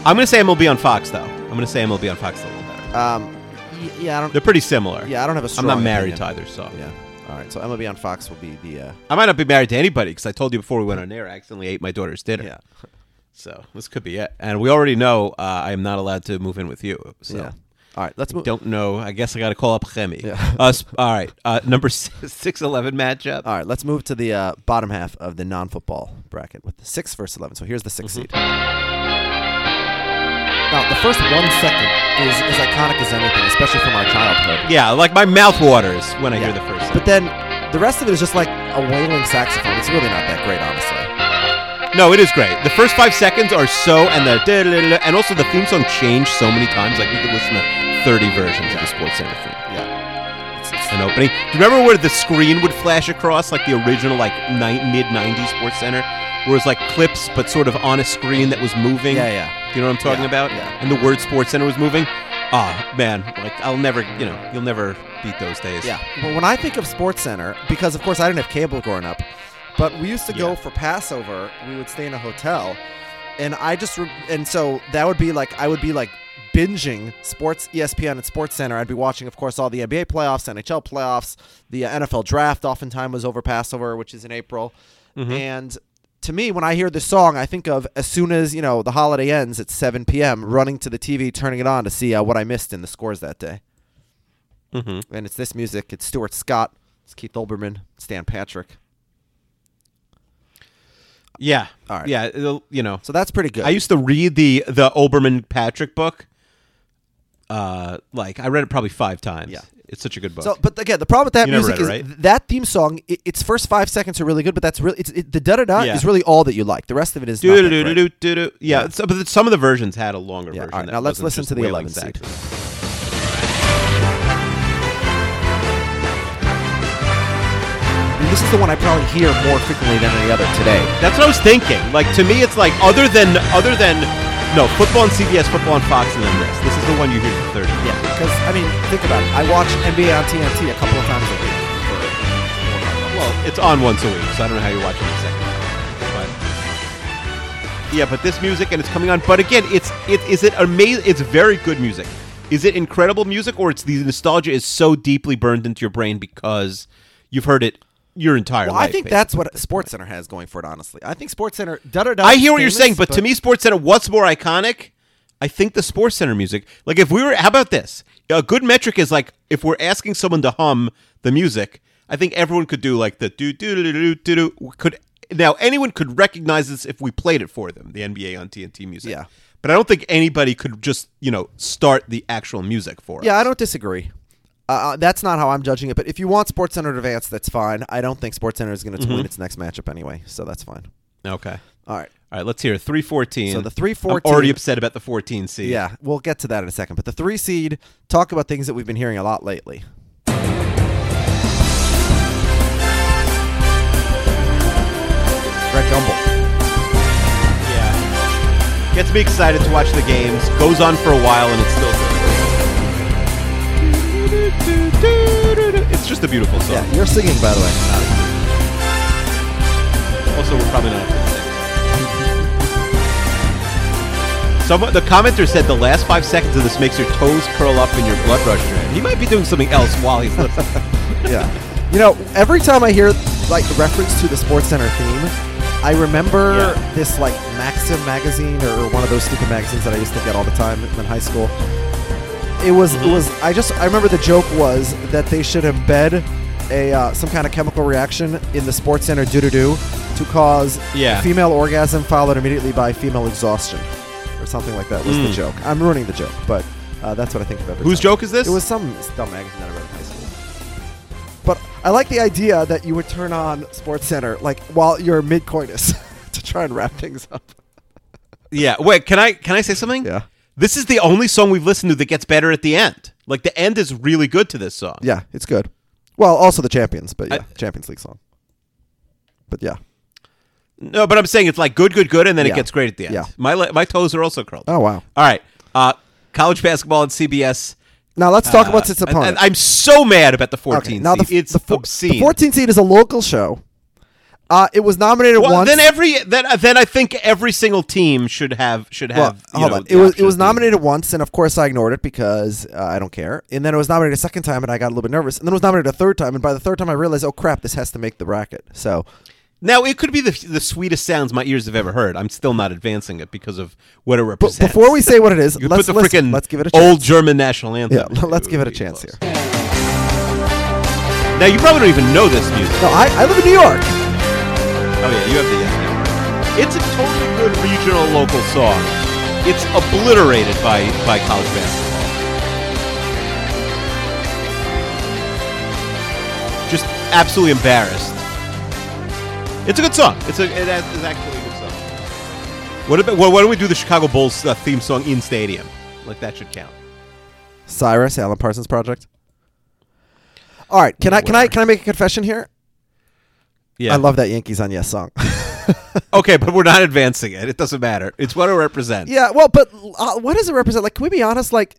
I'm going to say MLB on Fox though. I'm going to say MLB on Fox a little better. Um, y- yeah, I don't. They're pretty similar. Yeah, I don't have a I'm not married opinion. to either so Yeah. All right, so MLB on Fox will be the. Uh, I might not be married to anybody because I told you before we went on air. I accidentally ate my daughter's dinner. yeah. So this could be it. And we already know uh, I am not allowed to move in with you. So Yeah. All right, let's move. don't know. I guess I got to call up Remy. Yeah. Uh, sp- all right. Uh, number six eleven matchup. All right, let's move to the uh, bottom half of the non-football bracket with the six versus eleven. So here's the 6 Mm-hmm. seed. Now, the first one second is as iconic as anything, especially from our childhood. Yeah, like my mouth waters when I Yeah. hear the first. But then the rest of it is just like a wailing saxophone. It's really not that great, honestly. No, it is great. The first five seconds are so, and the and also the theme song changed so many times. Like we could listen to thirty versions of the Sports Center theme. Yeah. It's, it's, An opening. Do you remember where the screen would flash across, like the original, like ni- mid '90s Sports Center, where it was like clips, but sort of on a screen that was moving? Yeah, yeah. Do you know what I'm talking Yeah, about? yeah. And the word Sports Center was moving. Ah, man, like I'll never, you know, you'll never beat those days. Yeah. Well, when I think of Sports Center, because of course I didn't have cable growing up, but we used to go for Passover. We would stay in a hotel, and I just re- and so that would be like I would be like binging sports ESPN and Sports Center. I'd be watching, of course, all the NBA playoffs, NHL playoffs, the uh, NFL draft. Oftentimes was over Passover, which is in April, and. To me, when I hear this song, I think of as soon as you know the holiday ends at 7 p.m., running to the TV, turning it on to see uh, what I missed in the scores that day Mm-hmm. and it's this music. It's Stuart Scott, it's Keith Olbermann, Dan Patrick. Yeah. All right. Yeah. You know, So that's pretty good. I used to read the the Olbermann Patrick book. Uh, like I read it probably five times. Yeah. It's such a good book. so, but again, the problem with that You music read is right? that theme song. It, its first five seconds are really good, but that's really it's, it, the da da da Yeah. is really all that you like. The rest of it is not that great. Do-do-do-do-do-do. Yeah, Yeah. so, but some of the versions had a longer Yeah, version. all right, now let's listen to the wailing 11 seed. saxophone. I mean, this is the one I probably hear more frequently than any other today. That's what I was thinking. Like to me, it's like other than other than no football on CBS, football on Fox, and then this. This is the one you hear the third. Yeah, because I mean, think about it. I watch NBA on TNT a couple of times a week. Well, it's on once a week, so I don't know how you're watching the second time. But yeah, but this music and it's coming on. But again, it's it is it amazing. It's very good music. Is it incredible music, or it's the nostalgia is so deeply burned into your brain because you've heard it your entire well, life? I think basically. that's what Sports Center has going for it. Honestly, I think Sports Center. I hear what you're saying, but, to me, Sports Center, what's more iconic? I think the Sports Center music. Like, if we were, how about this? A good metric is like if we're asking someone to hum the music. I think everyone could do like the do do do do do do. Could now anyone could recognize this if we played it for them, the NBA on TNT music. Yeah. But I don't think anybody could just you know start the actual music for Yeah, us. Yeah, I don't disagree. Uh, uh, that's not how I'm judging it. But if you want Sports Center to advance, that's fine. I don't think Sports Center is going to Mm-hmm. win its next matchup anyway, so that's fine. Okay. All right. All right, let's hear it. 314. So the 314 I'm already upset about the 14 seed. Yeah, we'll get to that in a second. But the three seed, talk about things that we've been hearing a lot lately. Greg Gumbel. Yeah. Gets me excited to watch the games. Goes on for a while and it's still good. Just a beautiful song. Yeah, you're singing, by the way. Also, we're probably not up to six. Someone, the commenter said the last five seconds of this makes your toes curl up and your blood rush. He might be doing something else while he's listening. yeah. You know, every time I hear like the reference to the Sports Center theme, I remember Yeah. this like Maxim magazine or one of those stupid magazines that I used to get all the time in high school. It was it was I just I remember the joke was that they should embed a uh, some kind of chemical reaction in the Sports Center doo doo doo to cause Yeah. female orgasm followed immediately by female exhaustion or something like that was the Mm. joke. I'm ruining the joke, but uh, that's what I think of every Whose time. joke is this? It was some dumb magazine that I read in high school. But I like the idea that you would turn on Sports Center like while you're mid coitus to try and wrap things up. yeah. Wait, can I can I say something? Yeah. This is the only song we've listened to that gets better at the end. Like the end is really good to this song. Yeah, it's good. Well, also the Champions, but yeah, I- Champions League song. But yeah. No, but I'm saying it's like good, good, good, and then Yeah. it gets great at the end. Yeah. My my toes are also curled. Oh wow. All right. Uh, college basketball and CBS. Now let's talk about Uh, its opponent. I, am so mad about the 14 okay, now the. It's the, obscene. the 14 seed is a local show. Uh, it was nominated well, once. then every then then I think every single team should have should well, have. you hold know, on. It was it was nominated once, and of course I ignored it because uh, I don't care. And then it was nominated a second time, and I got a little bit nervous. And then it was nominated a third time, and by the third time I realized, oh crap, this has to make the bracket. So Now it could be the the sweetest sounds my ears have ever heard. I'm still not advancing it because of what it but represents. before we say what it is, let's put the freaking let's give it a chance. old German national anthem. Yeah, let's give it a chance close. here. Now you probably don't even know this music. No, I, I live in New York. Oh yeah, you have the yeah. It's a totally good regional local song. It's obliterated by by college basketball. Just absolutely embarrassed. It's a good song. It's a it is actually a good song. What about why why don't we do the Chicago Bulls uh, theme song in stadium? Like that should count. Sirius, Alan Parsons Project. All right, can I can I can I make a confession here? Yeah. I love that Yankees on Yes song. Okay, but we're not advancing it. It doesn't matter. It's what it represents. yeah, well, but uh, what does it represent? Like, can we be honest? Like,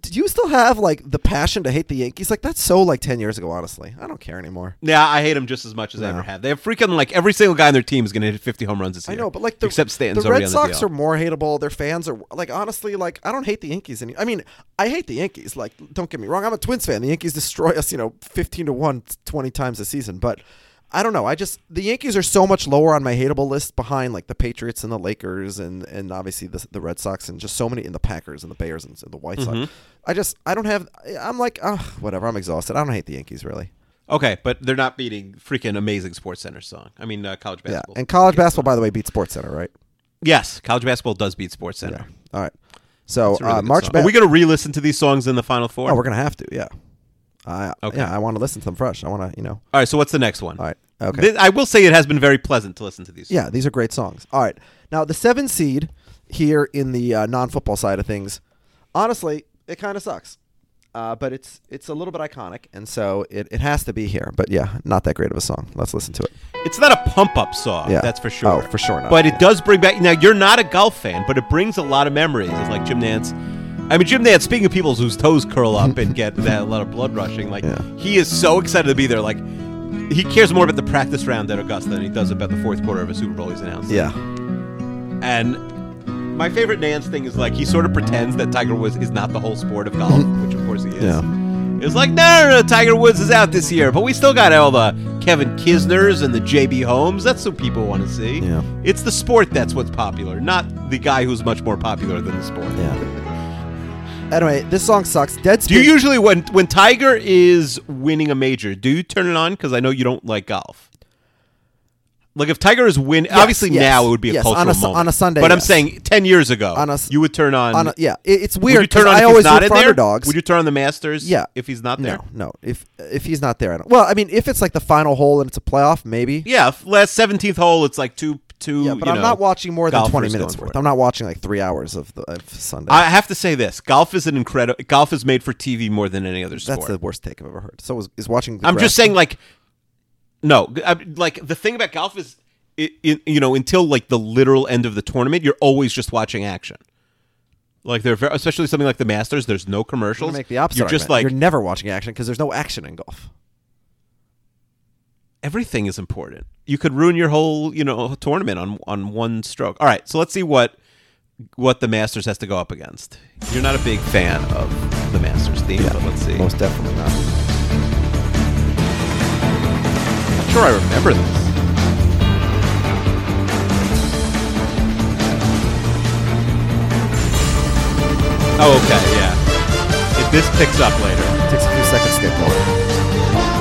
do you still have like the passion to hate the Yankees? Like, that's so like ten years ago. Honestly, I don't care anymore. Yeah, I hate them just as much as I No. ever have. They have freaking like every single guy on their team is going to hit 50 home runs this I year. know, but like the except Stanton's the Red on the Sox deal. are more hateable. Their fans are like honestly, like I don't hate the Yankees any. I mean, I hate the Yankees. Like, don't get me wrong. I'm a Twins fan. The Yankees destroy us, you know, 15 to one 20 times a season. But I don't know. I just the Yankees are so much lower on my hateable list behind like the Patriots and the Lakers and and obviously the the Red Sox and just so many in the Packers and the Bears and, the White Mm-hmm. Sox. I just I don't have. I'm like, oh, whatever. I'm exhausted. I don't hate the Yankees really. Okay, but they're not beating freaking amazing Sports Center song. I mean, uh, college Yeah, basketball. and college basketball, by the way, beats Sports Center, right? yes, college basketball does beat Sports Center. All right. So really uh, March. Ba- Are we going to re-listen to these songs in the Final Four? Oh, we're gonna have to. Yeah. I Okay. yeah. I want to listen to them fresh. I want to, you know. All right, so what's the next one? All right. Okay. Th- I will say it has been very pleasant to listen to these. yeah, these are great songs. All right. Now the seven seed here in the uh, non-football side of things, honestly, it kind of sucks. Uh, but it's it's a little bit iconic, and so it, it has to be here. But yeah, not that great of a song. Let's listen to it. It's not a pump-up song, Yeah. that's for sure. Oh, for sure not. But it does bring back. Now, you're not a golf fan, but it brings a lot of memories. It's like Jim Nantz. I mean, Jim Nantz. Speaking of people whose toes curl up and get that a lot of blood rushing, like Yeah. he is so excited to be there. Like he cares more about the practice round at Augusta than he does about the fourth quarter of a Super Bowl he's announced. Yeah. And my favorite Nantz thing is like he sort of pretends that Tiger Woods is not the whole sport of golf, which of course he is. Yeah. It's like, no, no, no, Tiger Woods is out this year, but we still got all the Kevin Kisners and the JB Holmes. That's what people want to see. Yeah. It's the sport that's what's popular, not the guy who's much more popular than the sport. Yeah. Anyway, this song sucks. Dead Do you usually, when when Tiger is winning a major, do you turn it on? Because I know you don't like golf. Like if Tiger is win, Yes, obviously yes, now it would be a yes, cultural on a moment. on a Sunday, But I'm saying ten years ago, On a you would turn on. On a, yeah, it, it's would weird. you turn on I always not in there? underdogs. Would you turn on the Masters? Yeah. if he's not there. No, no. If if he's not there, I don't. Well, I mean, if it's like the final hole and it's a playoff, maybe. Yeah, last seventeenth hole, it's like two Yeah, but I'm know, not watching more than 20 minutes worth. I'm not watching like three hours of the of Sunday. I have to say this: golf is an incredible. Golf is made for TV more than any other sport. That's the worst take I've ever heard. So is, is watching. I'm just saying, like, no, I, like the thing about golf is, it, it, you know, until like the literal end of the tournament, you're always just watching action. Like they're very, especially something like the Masters. There's no commercials. make the opposite. You're just argument. like you're never watching action because there's no action in golf. everything is important. You could ruin your whole, you know, tournament on on one stroke. All right, so let's see what what the Masters has to go up against. You're not a big fan of the Masters theme, but let's see. Most definitely not. I'm sure I remember this. Oh, okay, yeah. If this picks up later. takes a few seconds to get going.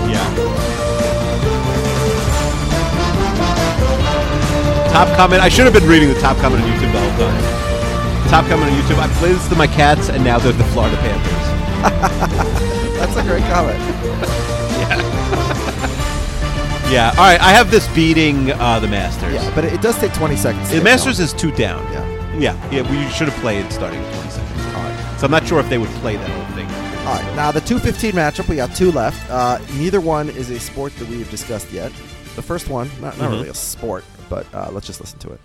Top comment. I should have been reading the top comment on YouTube the whole time. Top comment on YouTube. I played this to my cats, and now they're the Florida Panthers. That's a great comment. Yeah. Yeah. All right. I have this beating uh, the Masters. Yeah, but it, it does take 20 seconds. The Masters is two down. Yeah. Yeah. Yeah. We should have played starting at 20 seconds. All right. So I'm not sure if they would play that whole thing. All right. Now the 215 matchup, we got two left. Uh, neither one is a sport that we have discussed yet. The first one, not, not Mhm. really a sport, but uh, let's just listen to it.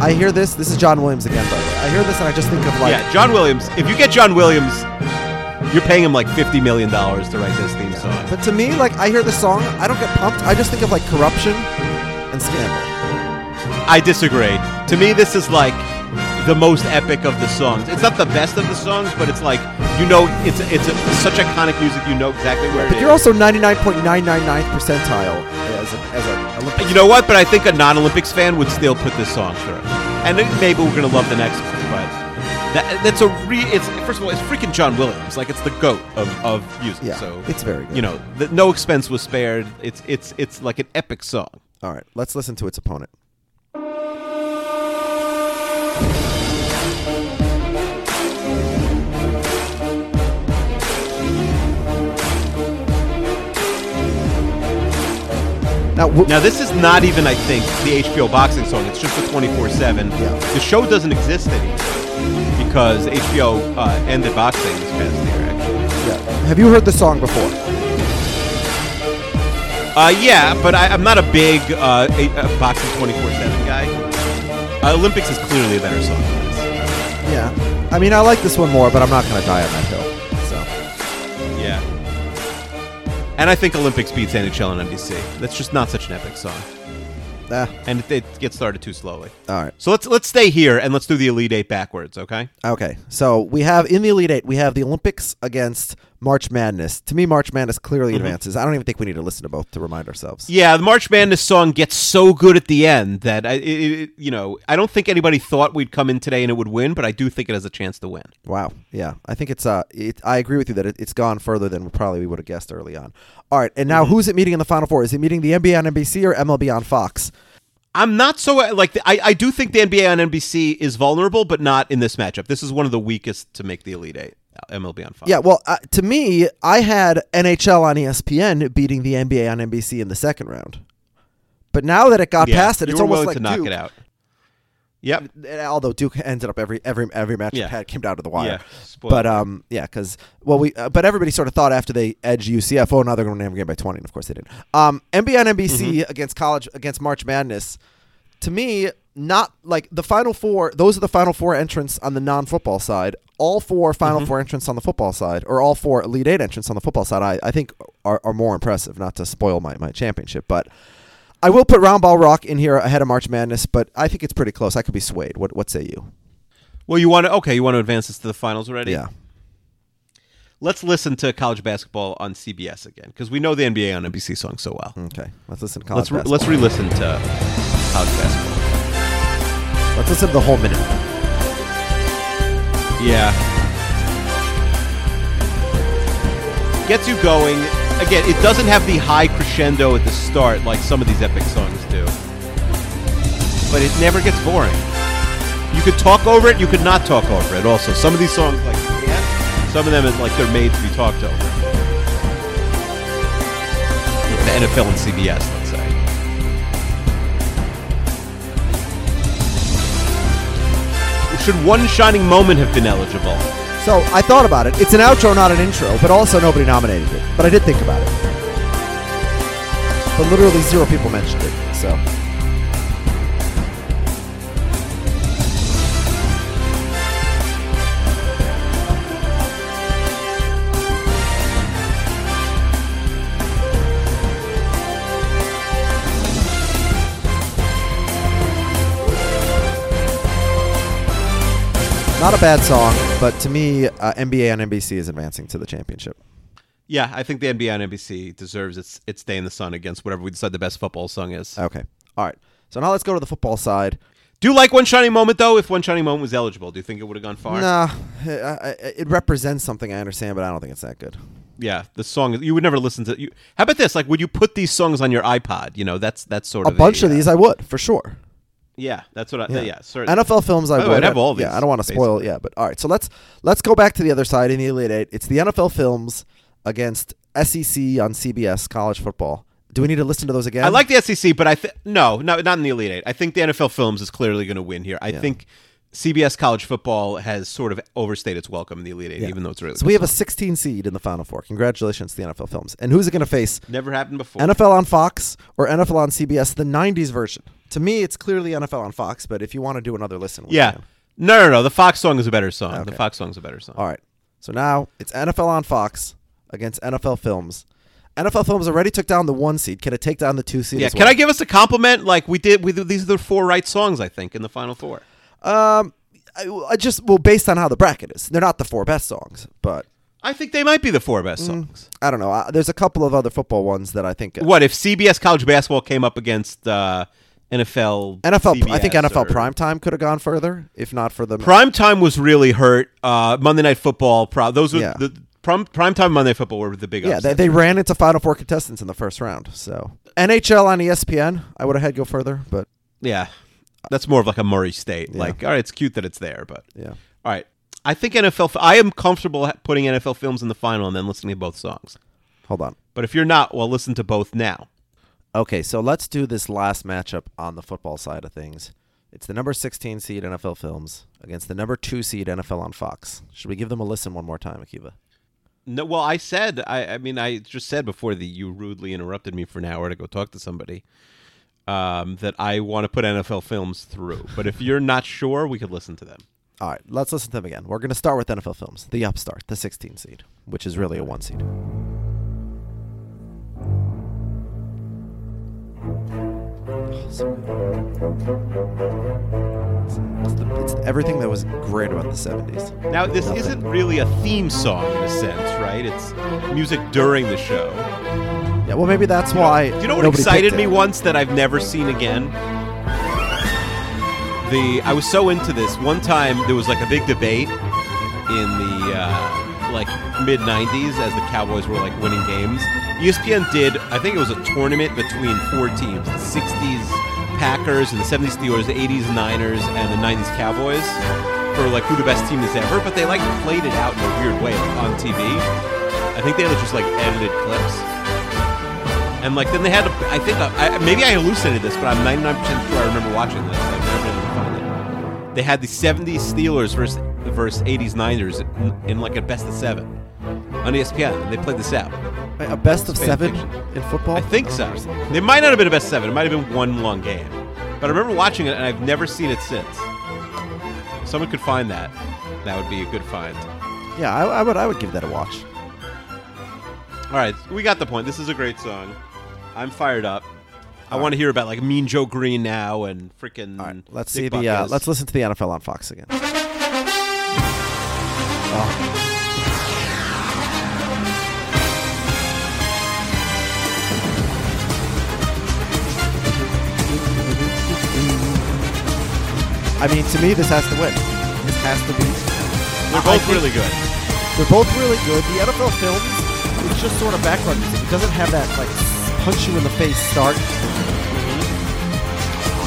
I hear this. This is John Williams again, by the way. I hear this and I just think of like. yeah. John Williams. If you get John Williams, you're paying him like 50 million dollars to write this theme song. But to me, like I hear the song, I don't get pumped. I just think of like corruption and scandal. I disagree. To me, this is like the most epic of the songs. It's not the best of the songs, but it's like you know, it's it's a, such iconic music. You know exactly where But is. you're also 99.999th percentile as a, as a Olympic. You know what? But I think a non-Olympics fan would still put this song through, and maybe we're gonna love the next one. But that, that's a re. It's first of all, it's freaking John Williams. Like it's the goat of, of music. Yeah, so it's very good. You know, the, no expense was spared. It's it's it's like an epic song. All right, let's listen to its opponent. Now, w- Now this is not even, I think, the HBO boxing song. It's just the twenty four seven. Yeah. The show doesn't exist anymore because HBO uh, ended boxing this past year. Actually. yeah. have you heard the song before? Uh, yeah, but I, I'm not a big uh, a, uh, boxing twenty four seven guy. Uh, Olympics is clearly a better song. Than this. Yeah. I mean, I like this one more, but I'm not going to die on that hill. And I think Olympics beats NHL on NBC. That's just not such an epic song, ah, and it, it gets started too slowly. all right. So let's let's stay here and let's do the Elite Eight backwards, okay? Okay, so we have in the Elite Eight, we have the Olympics against March Madness. To me, March Madness clearly advances. I don't even think we need to listen to both to remind ourselves. Yeah, the March Madness song gets so good at the end that I, it, it, you know, I don't think anybody thought we'd come in today and it would win, but I do think it has a chance to win. Wow. Yeah, I think it's uh, it, I agree with you that it, it's gone further than probably we would have guessed early on. All right, and now who's it meeting in the Final Four? Is it meeting the NBA on NBC or MLB on Fox? I'm not so like I, I do think the NBA on NBC is vulnerable, but not in this matchup. This is one of the weakest to make the Elite Eight. MLB on Fox. Yeah, well, uh, to me, I had NHL on ESPN beating the NBA on NBC in the second round. But now that it got Yeah, past it, it's almost like to knock Duke. it out. Yep. Although Duke ended up every every every match Yeah. it had came down to the wire. Yeah, but um yeah, because well we uh, but everybody sort of thought after they edged UCF, oh now they're going to win the game by twenty, and of course they didn't. Um, NBA on NBC Mm-hmm. against college against March Madness, to me not like the final four. Those are the final four entrants on the non-football side. All four Final Mm-hmm. four entrants on the football side, or all four Elite Eight entrants on the football side, I, I think are, are more impressive. Not to spoil my, my championship, but I will put Roundball Rock in here ahead of March Madness, but I think it's pretty close. I could be swayed. What what say you? Well, you want to okay? You want to advance this to the finals already? Yeah. Let's listen to college basketball on CBS again because we know the NBA on NBC song so well. Okay. Let's listen to college Let's re- let's re-listen to college basketball. Let's listen to the whole minute. Yeah. Gets you going. again, it doesn't have the high crescendo at the start like some of these epic songs do. But it never gets boring. You could talk over it, you could not talk over it. Also, some of these songs, like yeah, some of them, is like they're made to be talked over. The NFL and CBS, Should one shining moment have been eligible? So I thought about it. It's an outro, not an intro, but also nobody nominated it. But I did think about it. But literally zero people mentioned it. So not a bad song, but to me, uh, NBA on NBC is advancing to the championship. Yeah, I think the NBA on NBC deserves its its day in the sun against whatever we decide the best football song is. Okay. All right. So now let's go to the football side. Do you like One Shining Moment though? If One Shining Moment was eligible, do you think it would have gone far? Nah, I- I- it represents something I understand, but I don't think it's that good. Yeah, the song you would never listen to. You, how about this? Like, would you put these songs on your iPod? You know, that's that's sort of A of bunch of uh, these I would for sure. Yeah, that's what I. Yeah, certainly. NFL films I would have all Yeah, I don't want to spoil it. Yeah, but all right. So let's let's go back to the other side in the Elite Eight. It's the NFL films against SEC on CBS college football. Do we need to listen to those again? I like the SEC, but I think no, no, not in the Elite Eight. I think the NFL Films is clearly going to win here. I Yeah. think CBS College Football has sort of overstayed its welcome in the Elite Eight, Yeah. even though it's really. So we have a 16 seed in the Final Four. Congratulations to the NFL films. And who's it going to face? never happened before. NFL on Fox or NFL on CBS, the 90s version. To me, it's clearly NFL on Fox, but if you want to do another listen, yeah, can. no, no, no. The Fox song is a better song. The Fox song is a better song. All right. So now it's NFL on Fox against NFL Films. NFL Films already took down the one seed. Can it take down the two seed? Yeah, can? I give us a compliment? Like we did. We these are the four right songs I think in the final four. Um, I, I just well, based on how the bracket is, they're not the four best songs, but I think they might be the four Mm. best songs. I don't know. I, there's a couple of other football ones that I think What if CBS college basketball came up against uh, NFL? NFL. I think NFL or- primetime could have gone further if not for the Prime time was really hurt. Uh, Monday Night Football. Pro- those were Yeah. the prime, prime time Monday Night Football were the big. Yeah, they, they ran into Final Four contestants in the first round. So NHL on ESPN, I would have had go further, but yeah, that's more of like a Murray State. Yeah. Like, all right, it's cute that it's there, but yeah. all right. I think NFL. I am comfortable putting NFL films in the final and then listening to both songs. Hold on. But if you're not, well, listen to both now. Okay, so let's do this last matchup on the football side of things. It's the number 16 seed NFL Films against the number 2 seed NFL on Fox. Should we give them a listen one more time, Akiva? No, well, I said. I, I mean, I just said before that you rudely interrupted me for an hour to go talk to somebody. Um, that I want to put NFL films through, but if you're not sure, we could listen to them. All right, let's listen to them again. We're going to start with NFL Films, the upstart, the 16 seed, which is really a 1 seed. It's, the- it's everything that was great about the 70s. Now, this isn't really a theme song in a sense, right? It's music during the show. Yeah, well, maybe that's why. Do you know what excited me once that I've never seen again? The I was so into this. One time there was like a big debate in the uh, like mid '90s as the Cowboys were like winning games. ESPN did I think it was a tournament between four teams: the '60s Packers and the '70s Steelers, the '80s Niners, and the '90s Cowboys for like who the best team is ever. But they like played it out in a weird way on TV. I think they had just like edited clips. And like then they had, to, I think I, maybe I hallucinated this, but I'm 99 percent sure I remember watching this. They had the 70s Steelers versus versus 80s Niners in, in like a best of seven on ESPN, and they played this out. A best of seven fiction. in football? I think so. It might not have been a best of seven. It might have been one long game, but I remember watching it, and I've never seen it since. If someone could find that. That would be a good find. Yeah, I, I would. I would give that a watch. All right, we got the point. This is a great song. I'm fired up. I want to hear about like Mean Joe Greene now and freaking. All right, let's Dick see the. Uh, let's listen to the NFL on Fox again. I mean, to me, this has to win. This has to be. They're both really good. They're both really good. The NFL films it's just sort of background music. It doesn't have that like punch you in the face start.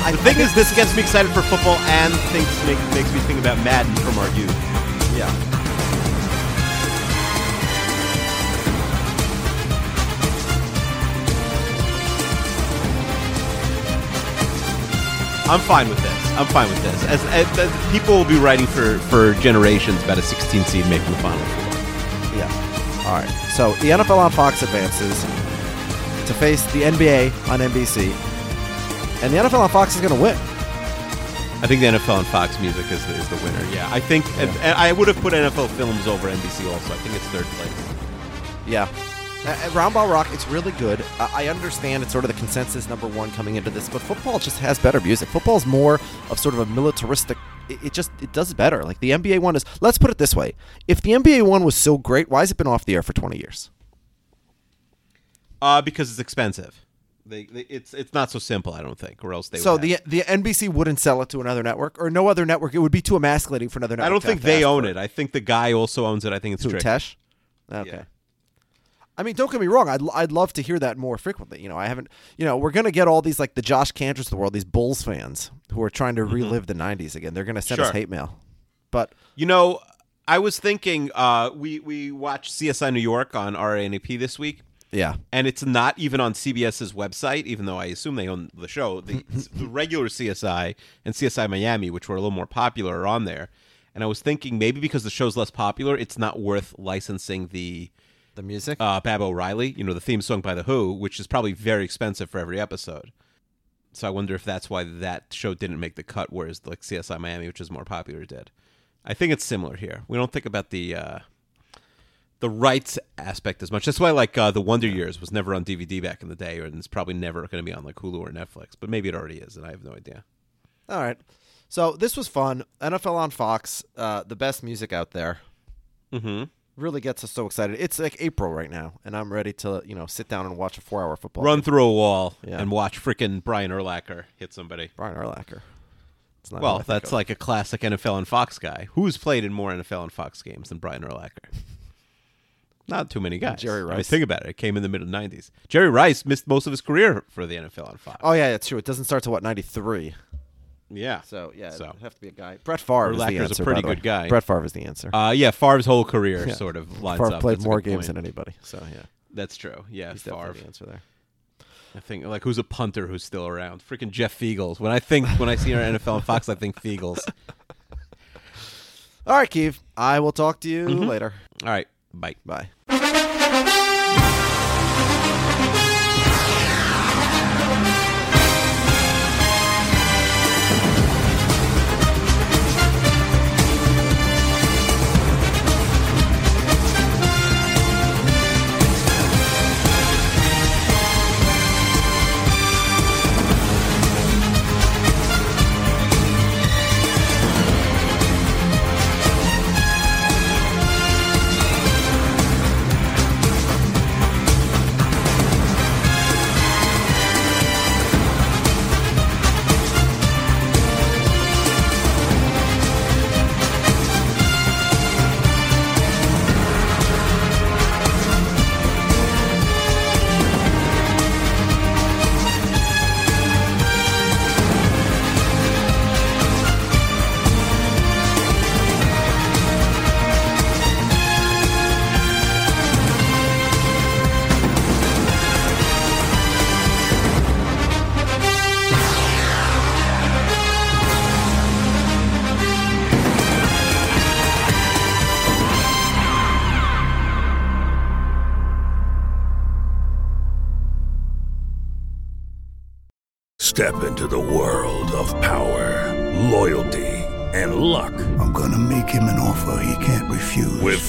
I, The thing is, this gets me excited for football and thinks make, makes me think about Madden from our youth. I'm fine with this. I'm fine with this. As, as, as people will be writing for for generations about a 16 seed making the final four. Yeah. All right. So the NFL on Fox advances to face the NBA on NBC, and the NFL on Fox is going to win. I think the NFL on Fox Music is the, is the winner. Yeah, I think and, and I would have put NFL Films over NBC also. I think it's third place. Yeah. Uh, Roundball Rock, it's really good. Uh, I understand it's sort of the consensus number one coming into this, but football just has better music. Football's more of sort of a militaristic. It, it just it does better. Like the NBA one is. Let's put it this way: if the NBA one was so great, why has it been off the air for twenty years? Uh, because it's expensive. They, they, it's it's not so simple. I don't think, or else they. So would the the NBC wouldn't sell it to another network or no other network. It would be too emasculating for another network. I don't think they own it. I think the guy also owns it. I think it's Who. Tesh? Okay. Yeah. I mean, don't get me wrong. I'd, I'd love to hear that more frequently. You know, I haven't. You know, we're gonna get all these like the Josh Cantors of the world, these Bulls fans who are trying to relive the '90s again. They're gonna send us Mm-hmm. Hate mail. But You know, I was thinking. Uh, we we watched CSI New York on RANP this week. yeah, and it's not even on CBS's website, even though I assume they own the show. The, the regular CSI and CSI Miami, which were a little more popular, are on there. And I was thinking maybe because the show's less popular, it's not worth licensing the the music. uh, Baba O'Riley, you know, the theme song by The Who, which is probably very expensive for every episode. So I wonder if that's why that show didn't make the cut, whereas like CSI Miami, which is more popular, did. I think it's similar here. We don't think about the uh, the rights aspect as much. That's why like uh, the Wonder Years was never on DVD back in the day, and it's probably never going to be on like Hulu or Netflix. But maybe it already is, and I have no idea. all right. So this was fun. NFL on Fox, uh, the best music out there. Mm-hmm. Really gets us so excited. It's like April right now, and I'm ready to you know sit down and watch a four-hour football. Run game. through a wall Yeah. and watch frickin' Brian Urlacher hit somebody. Brian Urlacher. It's not Well, that's like a classic NFL and Fox guy. Who's played in more NFL and Fox games than Brian Urlacher? Not too many guys. Jerry I mean, Rice. think about it. It came in the middle '90s. Jerry Rice missed most of his career for the NFL on Fox. Oh yeah, that's true. It doesn't start till what '93. Yeah. So yeah, So. it'd have to be a guy. Brett Favre is the Urlacher's a answer. pretty by the way. good guy. Brett Favre is the answer. Uh, yeah, Favre's whole career Yeah. sort of lines Favre up. played That's a more good games point. than anybody. So yeah, That's true. Yeah, he's definitely Favre. the answer there. I think like who's a punter who's still around? Freaking Jeff Feagles. When I think when I see our NFL and Fox, I think Feagles. All right, Keith. I will talk to you Mm-hmm. later. All right, bye. Bye.